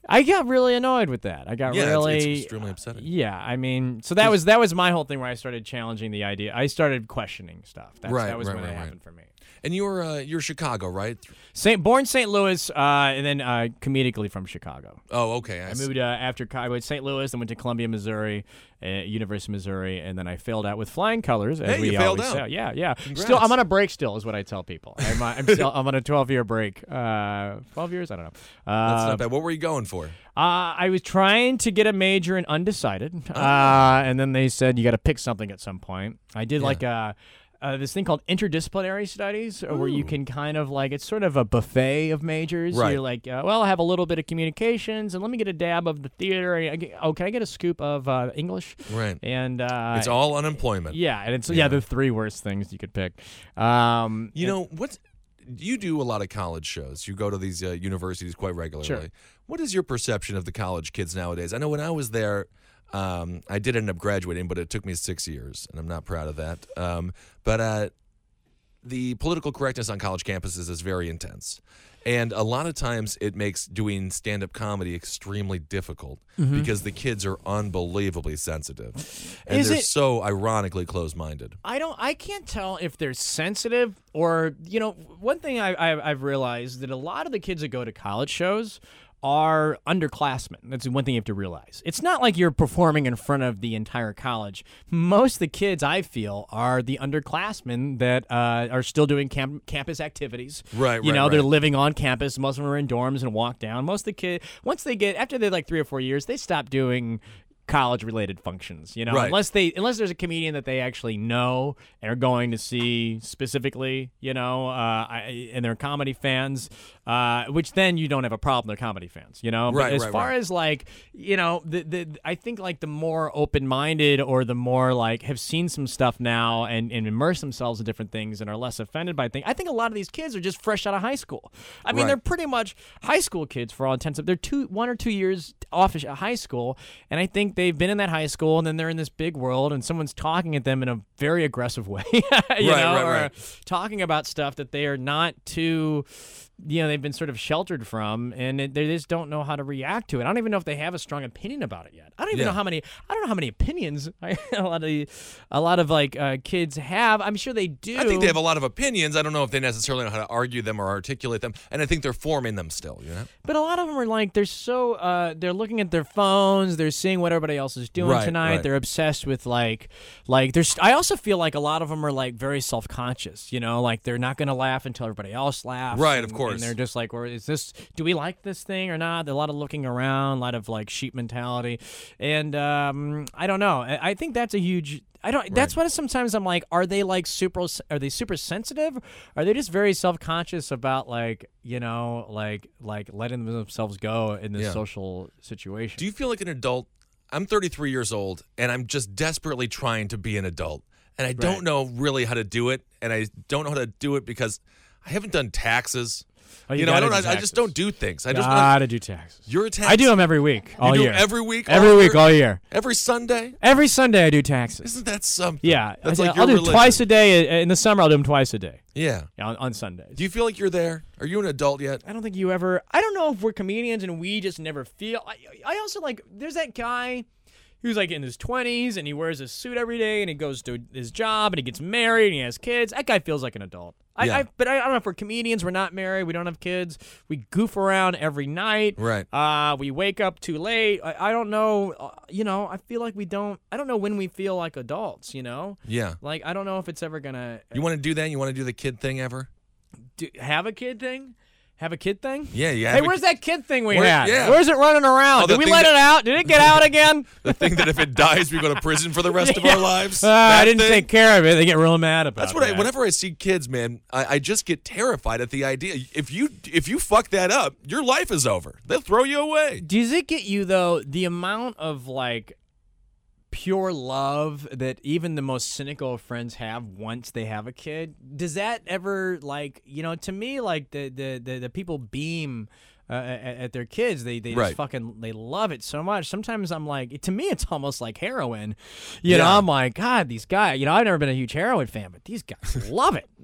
Speaker 3: I got really annoyed with that. I got
Speaker 2: Yeah, it's-
Speaker 3: really
Speaker 2: it's extremely uh, upsetting.
Speaker 3: Yeah, I mean, so that was that was my whole thing where I started challenging the idea. I started questioning stuff. That's,
Speaker 2: Right,
Speaker 3: that was
Speaker 2: right,
Speaker 3: when it
Speaker 2: right.
Speaker 3: happened for me.
Speaker 2: And you were uh, you're Chicago, right?
Speaker 3: Saint, born St. Louis, uh, and then uh, comedically from Chicago.
Speaker 2: Oh, okay. I
Speaker 3: I moved uh, after I went to St. Louis, then went to Columbia, Missouri, uh, University of Missouri, and then I failed out with flying colors. As
Speaker 2: Hey,
Speaker 3: we
Speaker 2: you failed
Speaker 3: always
Speaker 2: out.
Speaker 3: say. Yeah, yeah.
Speaker 2: Congrats.
Speaker 3: Still, I'm on a break. Still, is what I tell people. I'm, uh, I'm, still, I'm on a 12 year break. Uh, 12 years? I don't know.
Speaker 2: That's
Speaker 3: Uh,
Speaker 2: not bad. What were you going for?
Speaker 3: uh, I was trying to get a major in undecided, uh, and then they said you got to pick something at some point. I did like a. Uh, this thing called interdisciplinary studies, uh, where you can kind of like it's sort of a buffet of majors.
Speaker 2: Right.
Speaker 3: You're like, uh, well, I have a little bit of communications, and let me get a dab of the theater. and I get- Oh, can I get a scoop of uh, English?
Speaker 2: Right.
Speaker 3: And uh,
Speaker 2: It's all unemployment.
Speaker 3: yeah, and it's yeah.
Speaker 2: Yeah.
Speaker 3: the three worst things you could pick. Um,
Speaker 2: You know what? You do a lot of college shows. You go to these uh, universities quite regularly.
Speaker 3: Sure.
Speaker 2: What is your perception of the college kids nowadays? I know when I was there, um, I did end up graduating, but it took me six years, and I'm not proud of that. Um, but uh, the political correctness on college campuses is very intense. And a lot of times it makes doing stand up comedy extremely difficult
Speaker 3: Mm-hmm.
Speaker 2: because the kids are unbelievably sensitive. And
Speaker 3: Is
Speaker 2: they're
Speaker 3: it-
Speaker 2: so ironically closed minded.
Speaker 3: I don't. I can't tell if they're sensitive or you know. One thing I, I, I've realized that a lot of the kids that go to college shows are underclassmen. That's one thing you have to realize. It's not like you're performing in front of the entire college. Most of the kids I feel are the underclassmen that uh, are still doing camp- campus activities.
Speaker 2: Right,
Speaker 3: You
Speaker 2: right,
Speaker 3: know, they're living on campus. Most of them are in dorms and walk down. Most of the kids, once they get after they're like three or four years, they stop doing college related functions you know
Speaker 2: Right.
Speaker 3: unless they unless there's a comedian that they actually know and are going to see specifically you know uh, I, and they're comedy fans uh, which then you don't have a problem they're comedy fans you know
Speaker 2: Right,
Speaker 3: but as
Speaker 2: right,
Speaker 3: far
Speaker 2: right.
Speaker 3: as like you know the, the i think like the more open-minded or the more like have seen some stuff now and, and immerse themselves in different things and are less offended by things i think a lot of these kids are just fresh out of high school i mean
Speaker 2: Right.
Speaker 3: they're pretty much high school kids for all intents. They're two, one or two years off of high school, and I think they've been in that high school, and then they're in this big world, and someone's talking at them in a very aggressive way, you
Speaker 2: Right,
Speaker 3: know,
Speaker 2: right,
Speaker 3: or
Speaker 2: right.
Speaker 3: talking about stuff that they are not too. You know they've been sort of sheltered from, and it, they just don't know how to react to it. I don't even know if they have a strong opinion about it yet. I don't even
Speaker 2: Yeah.
Speaker 3: know how many. I don't know how many opinions I, a lot of a lot of like uh, kids have. I'm sure they do.
Speaker 2: I think they have a lot of opinions. I don't know if they necessarily know how to argue them or articulate them, and I think they're forming them still. You know,
Speaker 3: But a lot of them are like they're so uh, they're looking at their phones, they're seeing what everybody else is doing
Speaker 2: Right,
Speaker 3: tonight.
Speaker 2: right.
Speaker 3: They're obsessed with like like there's. I also feel like a lot of them are like very self conscious. You know, like they're not gonna laugh until everybody else laughs.
Speaker 2: Right, of
Speaker 3: and-
Speaker 2: course.
Speaker 3: And they're just like, or is this? Do we like this thing or not? A lot of looking around, a lot of like sheep mentality, and um, I don't know. I, I think that's a huge. I don't. That's what sometimes I'm like. Are they like super? Are they super sensitive? Are they just very self conscious about like you know like like letting themselves go in this
Speaker 2: Yeah.
Speaker 3: social situation?
Speaker 2: do you feel like an adult? I'm 33 years old, and I'm just desperately trying to be an adult, and I don't know really how to do it, and I don't know how to do it because I haven't done taxes.
Speaker 3: Oh,
Speaker 2: you know, I don't.
Speaker 3: do
Speaker 2: I, I just don't do things. I just.
Speaker 3: gotta do taxes.
Speaker 2: You're a tax.
Speaker 3: I do them every week, all
Speaker 2: you do every week.
Speaker 3: every
Speaker 2: all
Speaker 3: week,
Speaker 2: year?
Speaker 3: all year.
Speaker 2: Every Sunday.
Speaker 3: Every Sunday I do taxes.
Speaker 2: Isn't that something?
Speaker 3: Yeah,
Speaker 2: That's
Speaker 3: I,
Speaker 2: like
Speaker 3: I'll
Speaker 2: your
Speaker 3: do
Speaker 2: religion.
Speaker 3: twice a day uh, in the summer. I'll do them twice a day
Speaker 2: Yeah.
Speaker 3: on, on Sundays.
Speaker 2: Do you feel like you're there? Are you an adult yet?
Speaker 3: I don't think you ever. I don't know if we're comedians and we just never feel. I, I also like. There's that guy who's like in his 20s and he wears a suit every day and he goes to his job and he gets married and he has kids. That guy feels like an adult. I,
Speaker 2: Yeah.
Speaker 3: I, but I, I don't know if we're comedians. We're not married. We don't have kids. We goof around every night.
Speaker 2: Right.
Speaker 3: Uh, we wake up too late. I, I don't know. Uh, you know, I feel like we don't. I don't know when we feel like adults. You know,
Speaker 2: Yeah.
Speaker 3: like I don't know if it's ever gonna
Speaker 2: You want to do that? You want to do the kid thing ever?
Speaker 3: do, have a kid thing. Have a kid thing?
Speaker 2: Yeah, yeah.
Speaker 3: Hey, where's that kid thing we
Speaker 2: Where-
Speaker 3: had?
Speaker 2: yeah.
Speaker 3: Where's it running around?
Speaker 2: Oh,
Speaker 3: Did we let
Speaker 2: that-
Speaker 3: it out? Did it get out again?
Speaker 2: The thing that if it dies, we go to prison for the rest of our lives.
Speaker 3: Uh, I didn't
Speaker 2: thing?
Speaker 3: take care of it. They get real mad about it.
Speaker 2: That's what I. Whenever I see kids, man, I, I just get terrified at the idea. If you if you fuck that up, your life is over. They'll throw you away.
Speaker 3: Does it get you though? The amount of like pure love that even the most cynical of friends have once they have a kid. Does that ever like you know? To me, like the the the, the people beam. Uh, at, at their kids, they they
Speaker 2: Right.
Speaker 3: just fucking they love it so much. Sometimes I'm like, to me, it's almost like heroin. You know, I'm like, God, these guys. You know, I've never been a huge heroin fan, but these guys love it.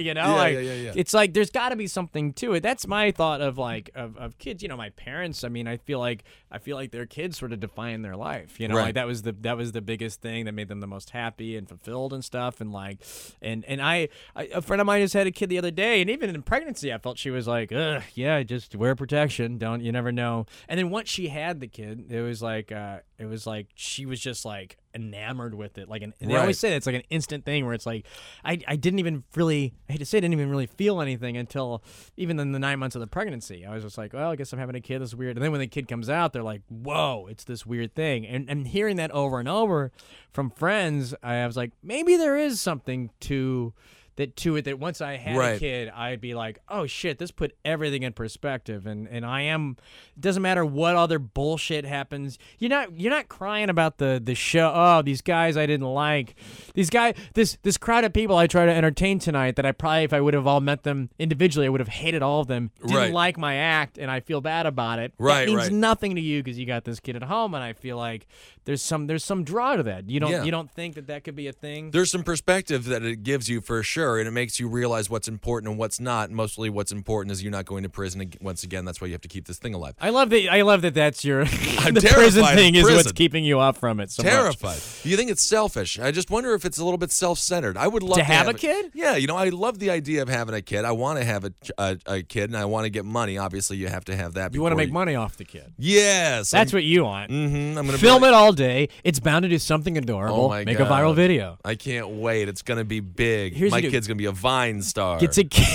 Speaker 3: you know,
Speaker 2: Yeah,
Speaker 3: like
Speaker 2: yeah, yeah, yeah.
Speaker 3: it's like there's got to be something to it. That's my thought of like of, of kids. You know, my parents. I mean, I feel like I feel like their kids sort of define their life. You know,
Speaker 2: Right.
Speaker 3: like that was the that was the biggest thing that made them the most happy and fulfilled and stuff. And like, and and I, I a friend of mine just had a kid the other day, and even in pregnancy, I felt she was like, Ugh, yeah, just wear protection. Don't you never know. And then once she had the kid, it was like uh, it was like she was just like enamored with it. Like, an, and they
Speaker 2: Right.
Speaker 3: always say it's like an instant thing where it's like, I, I didn't even really, I hate to say, I didn't even really feel anything until even in the nine months of the pregnancy. I was just like, well, I guess I'm having a kid. This is weird. And then when the kid comes out, they're like, whoa, it's this weird thing. And and hearing that over and over from friends, I was like, maybe there is something to. That to it that once I had a kid, I'd be like, oh shit, this put everything in perspective, and and I am. It doesn't matter what other bullshit happens. You're not you're not crying about the the show. Oh, these guys I didn't like. These guy this this crowd of people I try to entertain tonight that I probably if I would have all met them individually, I would have hated all of them. Didn't
Speaker 2: Right.
Speaker 3: like my act, and I feel bad about it.
Speaker 2: Right,
Speaker 3: that means
Speaker 2: right.
Speaker 3: nothing to you because you got this kid at home, and I feel like there's some there's some draw to that. You don't
Speaker 2: Yeah.
Speaker 3: you don't think that that could be a thing.
Speaker 2: There's some perspective that it gives you for sure. Sure, and it makes you realize what's important and what's not. Mostly, what's important is you're not going to prison once again. That's why you have to keep this thing alive.
Speaker 3: I love that. I love that. That's your
Speaker 2: I'm
Speaker 3: the prison thing is what's keeping you off from it. So much.
Speaker 2: Terrified. You think it's selfish? I just wonder if it's a little bit self-centered. I would love
Speaker 3: To
Speaker 2: to,
Speaker 3: have a
Speaker 2: it-
Speaker 3: kid?
Speaker 2: Yeah, you know, I love the idea of having a kid. I want to have a, a, a kid, and I want to get money. Obviously, you have to have that.
Speaker 3: You want to make money off the kid.
Speaker 2: Yes,
Speaker 3: That's what you want.
Speaker 2: Mm-hmm. I'm gonna
Speaker 3: Film it all day. It's bound to do something adorable.
Speaker 2: Oh my
Speaker 3: make
Speaker 2: God.
Speaker 3: a viral video.
Speaker 2: I can't wait. It's gonna be big.
Speaker 3: Here's
Speaker 2: my
Speaker 3: you do.
Speaker 2: Kid's gonna be a Vine star.
Speaker 3: Gets a kid.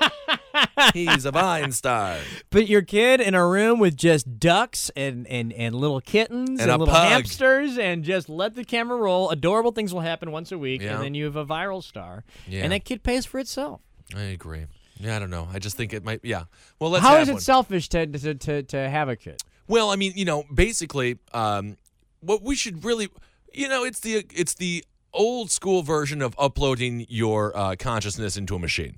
Speaker 2: He's a Vine star.
Speaker 3: Put your kid in a room with just ducks and, and, and little kittens
Speaker 2: And
Speaker 3: and, little
Speaker 2: pug.
Speaker 3: hamsters and just let the camera roll. Adorable things will happen once a week,
Speaker 2: Yeah.
Speaker 3: and then you have a viral star.
Speaker 2: Yeah.
Speaker 3: And that kid pays for itself.
Speaker 2: I agree. Yeah, I don't know. I just think it might. Yeah. Well, let's.
Speaker 3: How is it
Speaker 2: one.
Speaker 3: selfish to, to, to, to have a kid?
Speaker 2: Well, I mean, you know, basically, um, what we should really, you know, it's the it's the old school version of uploading your uh, consciousness into a machine.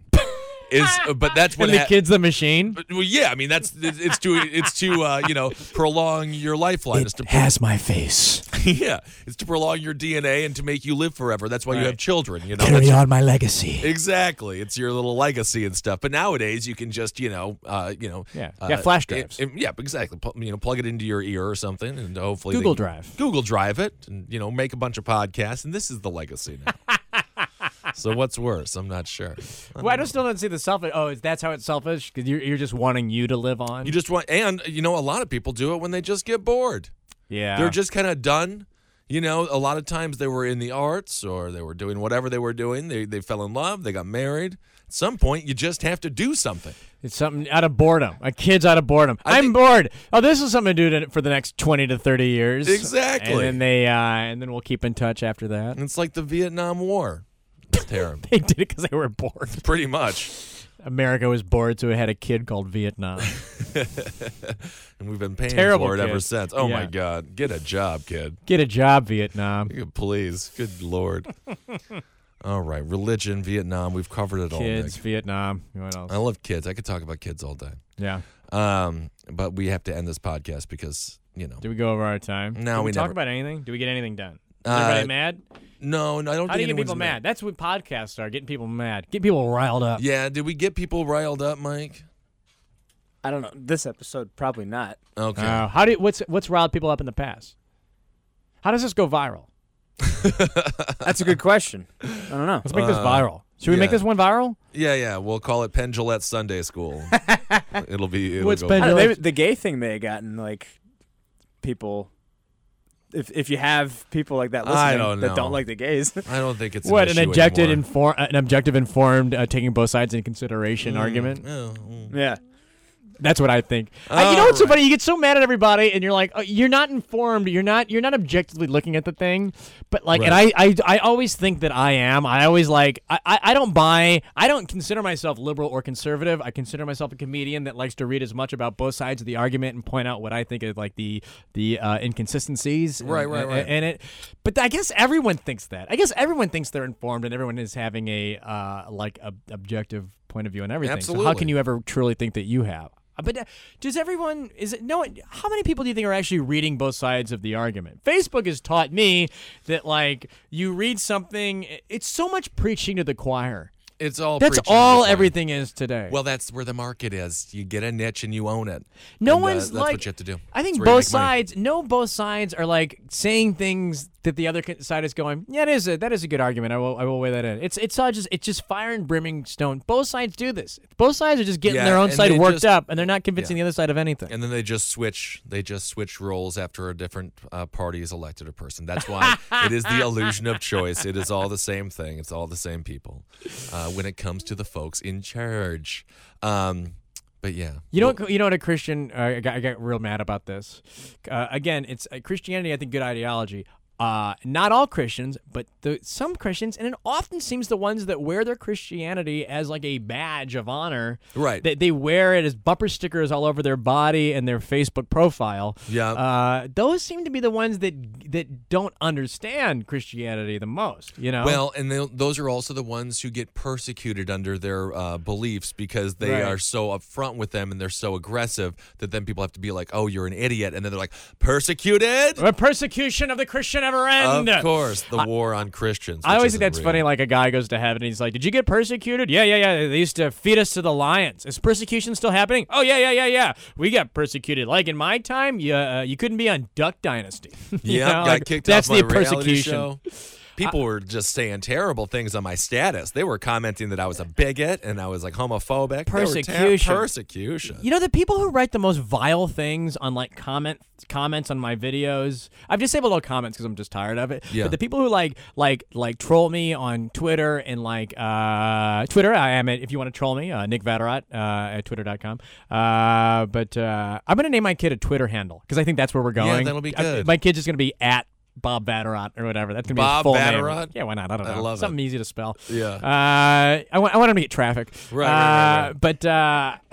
Speaker 2: Is but that's what
Speaker 3: and the
Speaker 2: ha-
Speaker 3: kid's the machine?
Speaker 2: But, well, yeah, I mean that's it's it's to it's to uh, you know prolong your lifeline. It's to
Speaker 3: has my face.
Speaker 2: yeah, it's to prolong your DNA and to make you live forever. That's why you have children. You know, That's-
Speaker 3: on my legacy.
Speaker 2: exactly. It's your little legacy and stuff. But nowadays, you can just you know, uh, you know,
Speaker 3: Yeah.
Speaker 2: uh,
Speaker 3: Yeah, flash drives.
Speaker 2: it- yeah, exactly. Pu- you know, plug it into your ear or something, and hopefully
Speaker 3: Google Drive.
Speaker 2: Google Drive it, and you know, make a bunch of podcasts, and this is the legacy now. so what's worse? I'm not sure.
Speaker 3: Well, I just still don't see the selfish. Oh, is that's how it's selfish? Because you're, you're just wanting you to live on.
Speaker 2: You just want, and you know, a lot of people do it when they just get bored.
Speaker 3: yeah.
Speaker 2: They're just kind of done. You know, a lot of times they were in the arts or they were doing whatever they were doing. They they fell in love. They got married. At some point, you just have to do something.
Speaker 3: It's something out of boredom. A kid's out of boredom.
Speaker 2: I
Speaker 3: I'm
Speaker 2: think-
Speaker 3: bored. Oh, this is something to do to, for the next twenty to thirty years.
Speaker 2: Exactly.
Speaker 3: And then they, uh, and then we'll keep in touch after that.
Speaker 2: It's like the Vietnam War. It's terrible.
Speaker 3: They did it because they were bored.
Speaker 2: Pretty much.
Speaker 3: America was bored, so it had a kid called Vietnam.
Speaker 2: And we've been paying
Speaker 3: Terrible
Speaker 2: for it ever since. Oh my God. Get a job, kid.
Speaker 3: Get a job, Vietnam.
Speaker 2: Please. Good Lord. all right. Religion, Vietnam. We've covered it all.
Speaker 3: Kids,
Speaker 2: Nick.
Speaker 3: Vietnam. What else?
Speaker 2: I love kids. I could talk about kids all day.
Speaker 3: Yeah.
Speaker 2: Um, but we have to end this podcast because, you know.
Speaker 3: Did we go over our time?
Speaker 2: No,
Speaker 3: Did we,
Speaker 2: we
Speaker 3: talk
Speaker 2: never-
Speaker 3: about anything? Did we get anything done? Is
Speaker 2: Uh,
Speaker 3: everybody mad?
Speaker 2: No, no, I don't
Speaker 3: How do you get people
Speaker 2: anyone's
Speaker 3: mad? That's what podcasts are. Getting people mad. Get people riled up.
Speaker 2: Yeah, did we get people riled up, Mike?
Speaker 4: I don't know. This episode, probably not.
Speaker 2: Okay.
Speaker 3: Uh, how do you, what's what's riled people up in the past? How does this go viral?
Speaker 4: That's a good question. I don't know.
Speaker 3: Let's make this
Speaker 2: Uh,
Speaker 3: viral. Should we make
Speaker 2: yeah.
Speaker 3: this one viral?
Speaker 2: yeah, yeah. We'll call it Penn Jillette Sunday School. it'll be. It'll
Speaker 3: What's
Speaker 2: go
Speaker 3: Penn
Speaker 4: I don't know, maybe the gay thing may have gotten like people. If if you have people like that listening
Speaker 2: don't
Speaker 4: that
Speaker 2: know.
Speaker 4: don't like the gays,
Speaker 2: I don't think it's
Speaker 3: what
Speaker 2: an,
Speaker 3: an objective inform an objective informed uh, taking both sides in consideration argument.
Speaker 2: Oh, mm.
Speaker 4: yeah.
Speaker 3: That's what I think. I, you know what's so funny? You get so mad at everybody, and you're like, oh, you're not informed. You're not. You're not objectively looking at the thing. But like, and I, I, I always think that I am. I always like. I, I, I don't buy. I don't consider myself liberal or conservative. I consider myself a comedian that likes to read as much about both sides of the argument and point out what I think is like the the uh, inconsistencies.
Speaker 2: Right,
Speaker 3: in-
Speaker 2: right, right.
Speaker 3: In it. But I guess everyone thinks that. I guess everyone thinks they're informed, and everyone is having a uh, like a objective point of view on everything. So how can you ever truly think that you have? Uh, But uh, does everyone is it no? How many people do you think are actually reading both sides of the argument? Facebook has taught me that like you read something, it's so much preaching to the choir.
Speaker 2: It's all.
Speaker 3: That's all everything is today.
Speaker 2: Well, that's where the market is. You get a niche and you own it.
Speaker 3: no
Speaker 2: And, uh,
Speaker 3: one's
Speaker 2: that's
Speaker 3: like.
Speaker 2: what you have to do.
Speaker 3: I think
Speaker 2: That's where you
Speaker 3: both
Speaker 2: make money.
Speaker 3: sides. No, both sides are like saying things that the other side is going. Yeah, it is a that is a good argument. I will I will weigh that in. It's it's all just it's just fire and brimming stone. Both sides do this. Both sides are just getting
Speaker 2: Yeah,
Speaker 3: their own side worked
Speaker 2: just-
Speaker 3: up, and they're not convincing
Speaker 2: yeah.
Speaker 3: the other side of anything.
Speaker 2: And then they just switch. They just switch roles after a different uh, party is elected a person. That's why it is the illusion of choice. It is all the same thing. It's all the same people. Uh, when it comes to the folks in charge. Um, but yeah,
Speaker 3: You know, what, you know what a Christian. Uh, I, got, I got real mad about this. Uh, again, it's uh, Christianity. I think good ideology. Uh, not all Christians, but the, some Christians, and it often seems the ones that wear their Christianity as like a badge of honor.
Speaker 2: Right.
Speaker 3: They, they wear it as bumper stickers all over their body and their Facebook profile.
Speaker 2: Yeah.
Speaker 3: Uh, those seem to be the ones that that don't understand Christianity the most. You know.
Speaker 2: Well, and they, those are also the ones who get persecuted under their uh, beliefs because they
Speaker 3: Right.
Speaker 2: are so upfront with them and they're so aggressive that then people have to be like, "Oh, you're an idiot," and then they're like, "Persecuted."
Speaker 3: A persecution of the Christian never end.
Speaker 2: Of course, the war on Christians.
Speaker 3: I always think that's
Speaker 2: real.
Speaker 3: funny. Like a guy goes to heaven and he's like, "Did you get persecuted?" Yeah, yeah, yeah. They used to feed us to the lions. Is persecution still happening? Oh yeah, yeah, yeah, yeah. We got persecuted. Like in my time, you uh, you couldn't be on Duck Dynasty. You
Speaker 2: Yeah,
Speaker 3: know,
Speaker 2: got
Speaker 3: like,
Speaker 2: kicked
Speaker 3: That's
Speaker 2: off my
Speaker 3: the persecution.
Speaker 2: show. People were just saying terrible things on my status. They were commenting that I was a bigot and I was like homophobic. They were ter-
Speaker 3: Persecution.
Speaker 2: persecution.
Speaker 3: You know the people who write the most vile things on like comment comments on my videos. I've disabled all comments because I'm just tired of it.
Speaker 2: Yeah.
Speaker 3: But the people who like like like troll me on Twitter and like uh, Twitter, I am at if you want to troll me, uh, Nick Vatterott uh, at twitter.com. Uh, but uh, I'm gonna name my kid a Twitter handle because I think that's where we're going.
Speaker 2: Yeah, that'll be
Speaker 3: I-
Speaker 2: good.
Speaker 3: my kid's just gonna be at. Bob Vatterott or whatever. That's gonna be
Speaker 2: Bob
Speaker 3: his full name. Yeah, why not? I don't know.
Speaker 2: I love it.
Speaker 3: Something easy to spell.
Speaker 2: Yeah.
Speaker 3: Uh, I want I want him to get traffic.
Speaker 2: Right, right, right,
Speaker 3: Uh,
Speaker 2: right.
Speaker 3: But uh,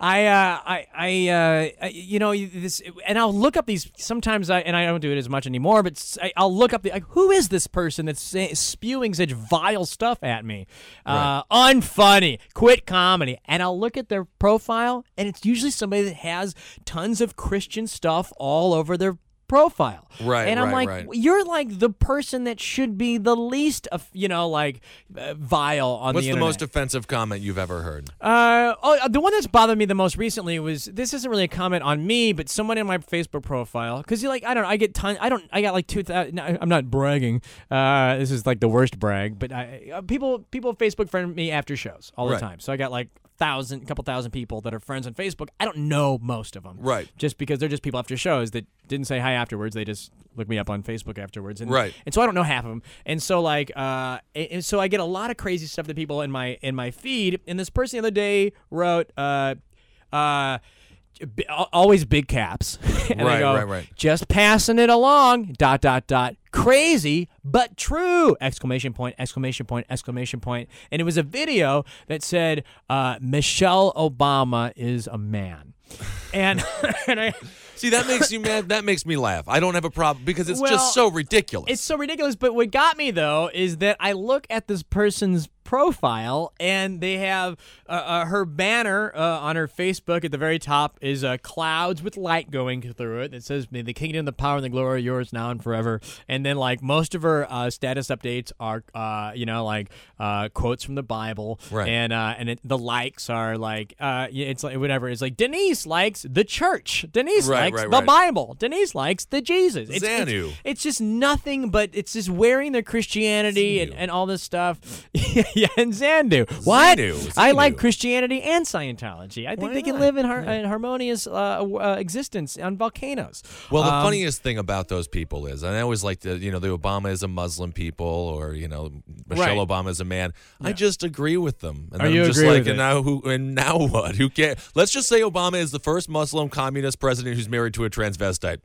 Speaker 3: I uh, I I uh, I- you know this, and I'll look up these sometimes. I and I don't do it as much anymore. But I, will look up the like, who is this person that's say, spewing such vile stuff at me? Uh, unfunny, quit comedy, and I'll look at their profile, and it's usually somebody that has tons of Christian stuff all over their profile.
Speaker 2: Right,
Speaker 3: And I'm
Speaker 2: right,
Speaker 3: like,
Speaker 2: right.
Speaker 3: you're like the person that should be the least, of, you know, like uh, vile on
Speaker 2: What's
Speaker 3: the
Speaker 2: the, most offensive comment you've ever heard?
Speaker 3: Uh, oh, the one that's bothered me the most recently was this isn't really a comment on me, but someone in my Facebook profile because you like I don't know I get ton I don't I got like two thousand I'm not bragging uh this is like the worst brag but I uh, people people Facebook friend me after shows all the
Speaker 2: Right.
Speaker 3: time so I got like thousand couple thousand people that are friends on Facebook I don't know most of them
Speaker 2: Right.
Speaker 3: just because they're just people after shows that didn't say hi afterwards they just look me up on Facebook afterwards and
Speaker 2: Right.
Speaker 3: and so I don't know half of them. And so like uh and, so I get a lot of crazy stuff that people in my in my feed. And this person the other day wrote uh uh always big caps. and I
Speaker 2: Right,
Speaker 3: go,
Speaker 2: right, right.
Speaker 3: Just passing it along. Dot dot dot. Crazy but true! Exclamation point! Exclamation point! Exclamation point! And it was a video that said uh, Michelle Obama is a man. And and I
Speaker 2: See, that makes you mad. That makes me laugh. I don't have a problem because it's
Speaker 3: Well,
Speaker 2: just so ridiculous.
Speaker 3: It's so ridiculous. But what got me though is that I look at this person's profile and they have uh, uh, her banner uh, on her Facebook at the very top is uh, clouds with light going through it that says "May the kingdom, the power, and the glory are yours now and forever." And then like most of her uh, status updates are uh, you know like uh, quotes from the Bible,
Speaker 2: Right.
Speaker 3: And uh, and it, the likes are like uh, it's like whatever. It's like Denise likes the church. Denise
Speaker 2: Right,
Speaker 3: likes
Speaker 2: right,
Speaker 3: the. Bible. Denise likes the Jesus. It's, it's- it's just nothing but it's just wearing their Christianity and, and all this stuff. yeah, and Zandu. What?
Speaker 2: Xenu,
Speaker 3: I like Christianity and Scientology. I think
Speaker 2: Why
Speaker 3: they can
Speaker 2: not?
Speaker 3: live in, har- in harmonious uh, uh, existence on volcanoes.
Speaker 2: Well, the
Speaker 3: Um,
Speaker 2: funniest thing about those people is, and I always like to, you know, the Obama is a Muslim people, or you know, Michelle
Speaker 3: Right.
Speaker 2: Obama is a man. I just agree with them, and
Speaker 3: Are
Speaker 2: I'm
Speaker 3: you
Speaker 2: just
Speaker 3: agree
Speaker 2: like,
Speaker 3: with
Speaker 2: and
Speaker 3: it?
Speaker 2: now who, and now what? Who cares? Let's just say Obama is the first Muslim communist president who's married to a transvestite.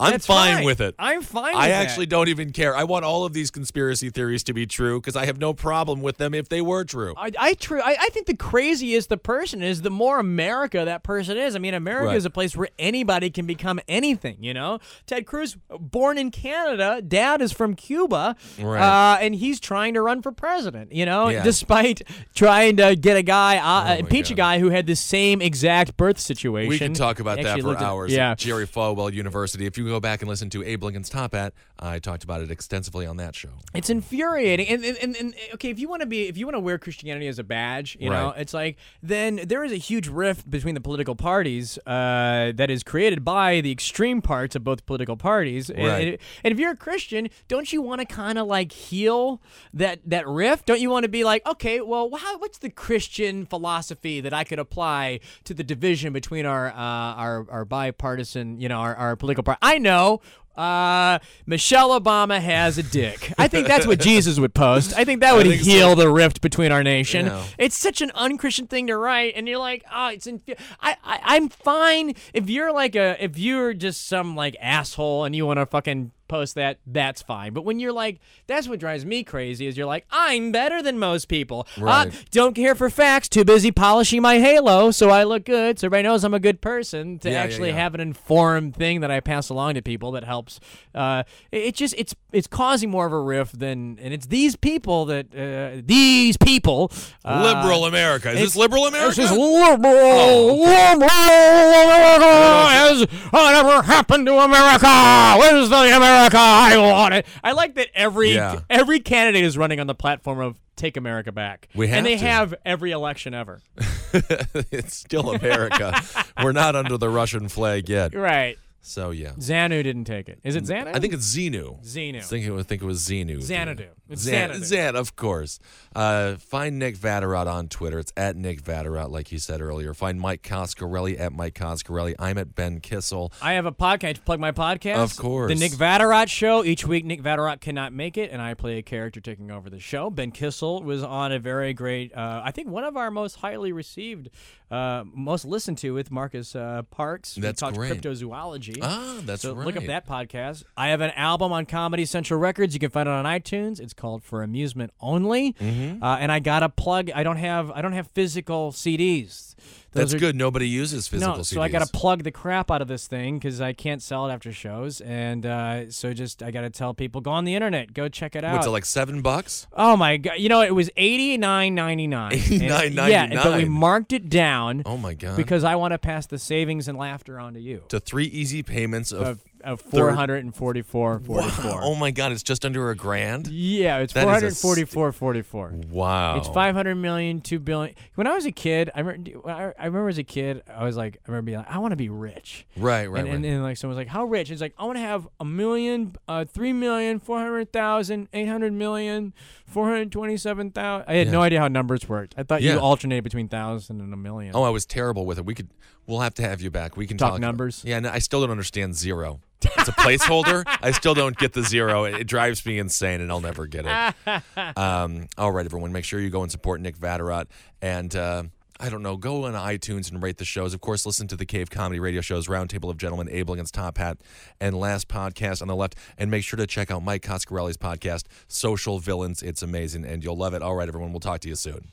Speaker 2: I'm
Speaker 3: That's
Speaker 2: fine,
Speaker 3: fine.
Speaker 2: with it.
Speaker 3: I'm fine
Speaker 2: I
Speaker 3: with that.
Speaker 2: actually don't even care. I want all of these conspiracy theories to be true because I have no problem with them if they were true.
Speaker 3: I, I true. I, I think the craziest the person is, the more America that person is. I mean, America
Speaker 2: Right.
Speaker 3: is a place where anybody can become anything. You know, Ted Cruz, born in Canada, dad is from Cuba,
Speaker 2: Right.
Speaker 3: uh, and he's trying to run for president. You know,
Speaker 2: Yeah.
Speaker 3: despite trying to get a guy, uh,
Speaker 2: my
Speaker 3: impeach a
Speaker 2: God.
Speaker 3: guy who had the same exact birth situation.
Speaker 2: We can talk about that for
Speaker 3: looked at-
Speaker 2: hours.
Speaker 3: yeah.
Speaker 2: Jerry Falwell University. If you go back and listen to Abe Lincoln's Top Hat, I talked about it extensively on that show.
Speaker 3: It's infuriating, and, and, and, and okay, if you want to be, if you want to wear Christianity as a badge, you know, it's like then there is a huge rift between the political parties uh, that is created by the extreme parts of both political parties. And-
Speaker 2: Right.
Speaker 3: And, and if you're a Christian, don't you want to kind of like heal that that rift? Don't you want to be like, okay, well, how, what's the Christian philosophy that I could apply to the division between our uh, our our bipartisan, you know, our, our political party? I know. Uh, Michelle Obama has a dick. I think that's what Jesus would post. I think that would
Speaker 2: think so.
Speaker 3: heal the rift between our nation.
Speaker 2: Yeah.
Speaker 3: It's such an unchristian thing to write, and you're like, oh, it's inf- I, I I'm fine if you're like a if you're just some like asshole and you want to fucking post that, that's fine. But when you're like, that's what drives me crazy is you're like, I'm better than most people. Uh, don't care for facts. Too busy polishing my halo so I look good, so everybody knows I'm a good person. To
Speaker 2: Yeah, yeah,
Speaker 3: actually
Speaker 2: yeah.
Speaker 3: have an informed thing that I pass along to people that helps. Uh, it, just it's it's causing more of a rift than, and it's these people that uh, these people. Uh,
Speaker 2: liberal America. Is this liberal America?
Speaker 3: This is liberal, liberal America. Has whatever happened to America? Where's the America I wanted? I like that every
Speaker 2: Yeah.
Speaker 3: every candidate is running on the platform of take America back.
Speaker 2: We have
Speaker 3: and they
Speaker 2: to.
Speaker 3: have every election ever.
Speaker 2: it's still America. We're not under the Russian flag yet.
Speaker 3: Right.
Speaker 2: So yeah.
Speaker 3: Xanu didn't take it. Is it Xanu?
Speaker 2: I think it's Xenu.
Speaker 3: Xenu.
Speaker 2: I think it, I think it was Xenu.
Speaker 3: Xanadu. It's
Speaker 2: Xan,
Speaker 3: Xanadu.
Speaker 2: Xan, of course. Uh, find Nick Vatterott on Twitter. It's at Nick Vatterott, like you said earlier. Find Mike Coscarelli at Mike Coscarelli. I'm at Ben Kissel.
Speaker 3: I have a podcast. Plug my podcast.
Speaker 2: Of course.
Speaker 3: The Nick Vatterott Show. Each week, Nick Vatterott cannot make it, and I play a character taking over the show. Ben Kissel was on a very great, uh, I think one of our most highly received, uh, most listened to with Marcus uh, Parks. We
Speaker 2: That's
Speaker 3: talked
Speaker 2: great.
Speaker 3: cryptozoology.
Speaker 2: Ah, that's
Speaker 3: so
Speaker 2: right.
Speaker 3: look up that podcast. I have an album on Comedy Central Records. You can find it on iTunes. It's called For Amusement Only.
Speaker 2: Mm-hmm.
Speaker 3: Uh, and I got a plug. I don't have. I don't have physical CDs. Those
Speaker 2: That's
Speaker 3: are-
Speaker 2: good. Nobody uses physical
Speaker 3: no,
Speaker 2: CDs.
Speaker 3: so I got to plug the crap out of this thing because I can't sell it after shows, and uh, so just I got to tell people go on the internet, go check it out.
Speaker 2: What's it like seven bucks?
Speaker 3: oh my god! You know it was eighty nine ninety nine. Yeah, but we marked it down
Speaker 2: Oh my god!
Speaker 3: because I want to pass the savings and laughter on to you
Speaker 2: to three easy payments of.
Speaker 3: of, of four hundred and forty four forty
Speaker 2: wow! Oh my god! It's just under a grand.
Speaker 3: Yeah, it's
Speaker 2: That is a
Speaker 3: four hundred forty four forty four.
Speaker 2: Wow!
Speaker 3: It's 500 million, 2 billion. When I was a kid, I remember, I remember as a kid, I was like, I remember being like, I want to be rich.
Speaker 2: Right, right,
Speaker 3: and,
Speaker 2: right.
Speaker 3: and, and like someone was like, "How rich?" It's like, "I want to have a million, uh, three million, four hundred thousand, eight hundred million, four hundred twenty-seven thousand. I had
Speaker 2: Yeah.
Speaker 3: no idea how numbers worked. I thought
Speaker 2: Yeah.
Speaker 3: you alternated between thousand and a million.
Speaker 2: Oh, I was terrible with it. We could. We'll have to have you back. We can
Speaker 3: Talk
Speaker 2: talk,
Speaker 3: numbers?
Speaker 2: Yeah, no, I still don't understand zero. It's a placeholder. I still don't get the zero. It, it drives me insane, and I'll never get it. um, all right, everyone, make sure you go and support Nick Vatterott, and uh, I don't know, go on iTunes and rate the shows. Of course, listen to the Cave Comedy Radio shows, Roundtable of Gentlemen, Abe Lincoln's Top Hat, and Last Podcast on the left. And make sure to check out Mike Coscarelli's podcast, Social Villains. It's amazing, and you'll love it. All right, everyone, we'll talk to you soon.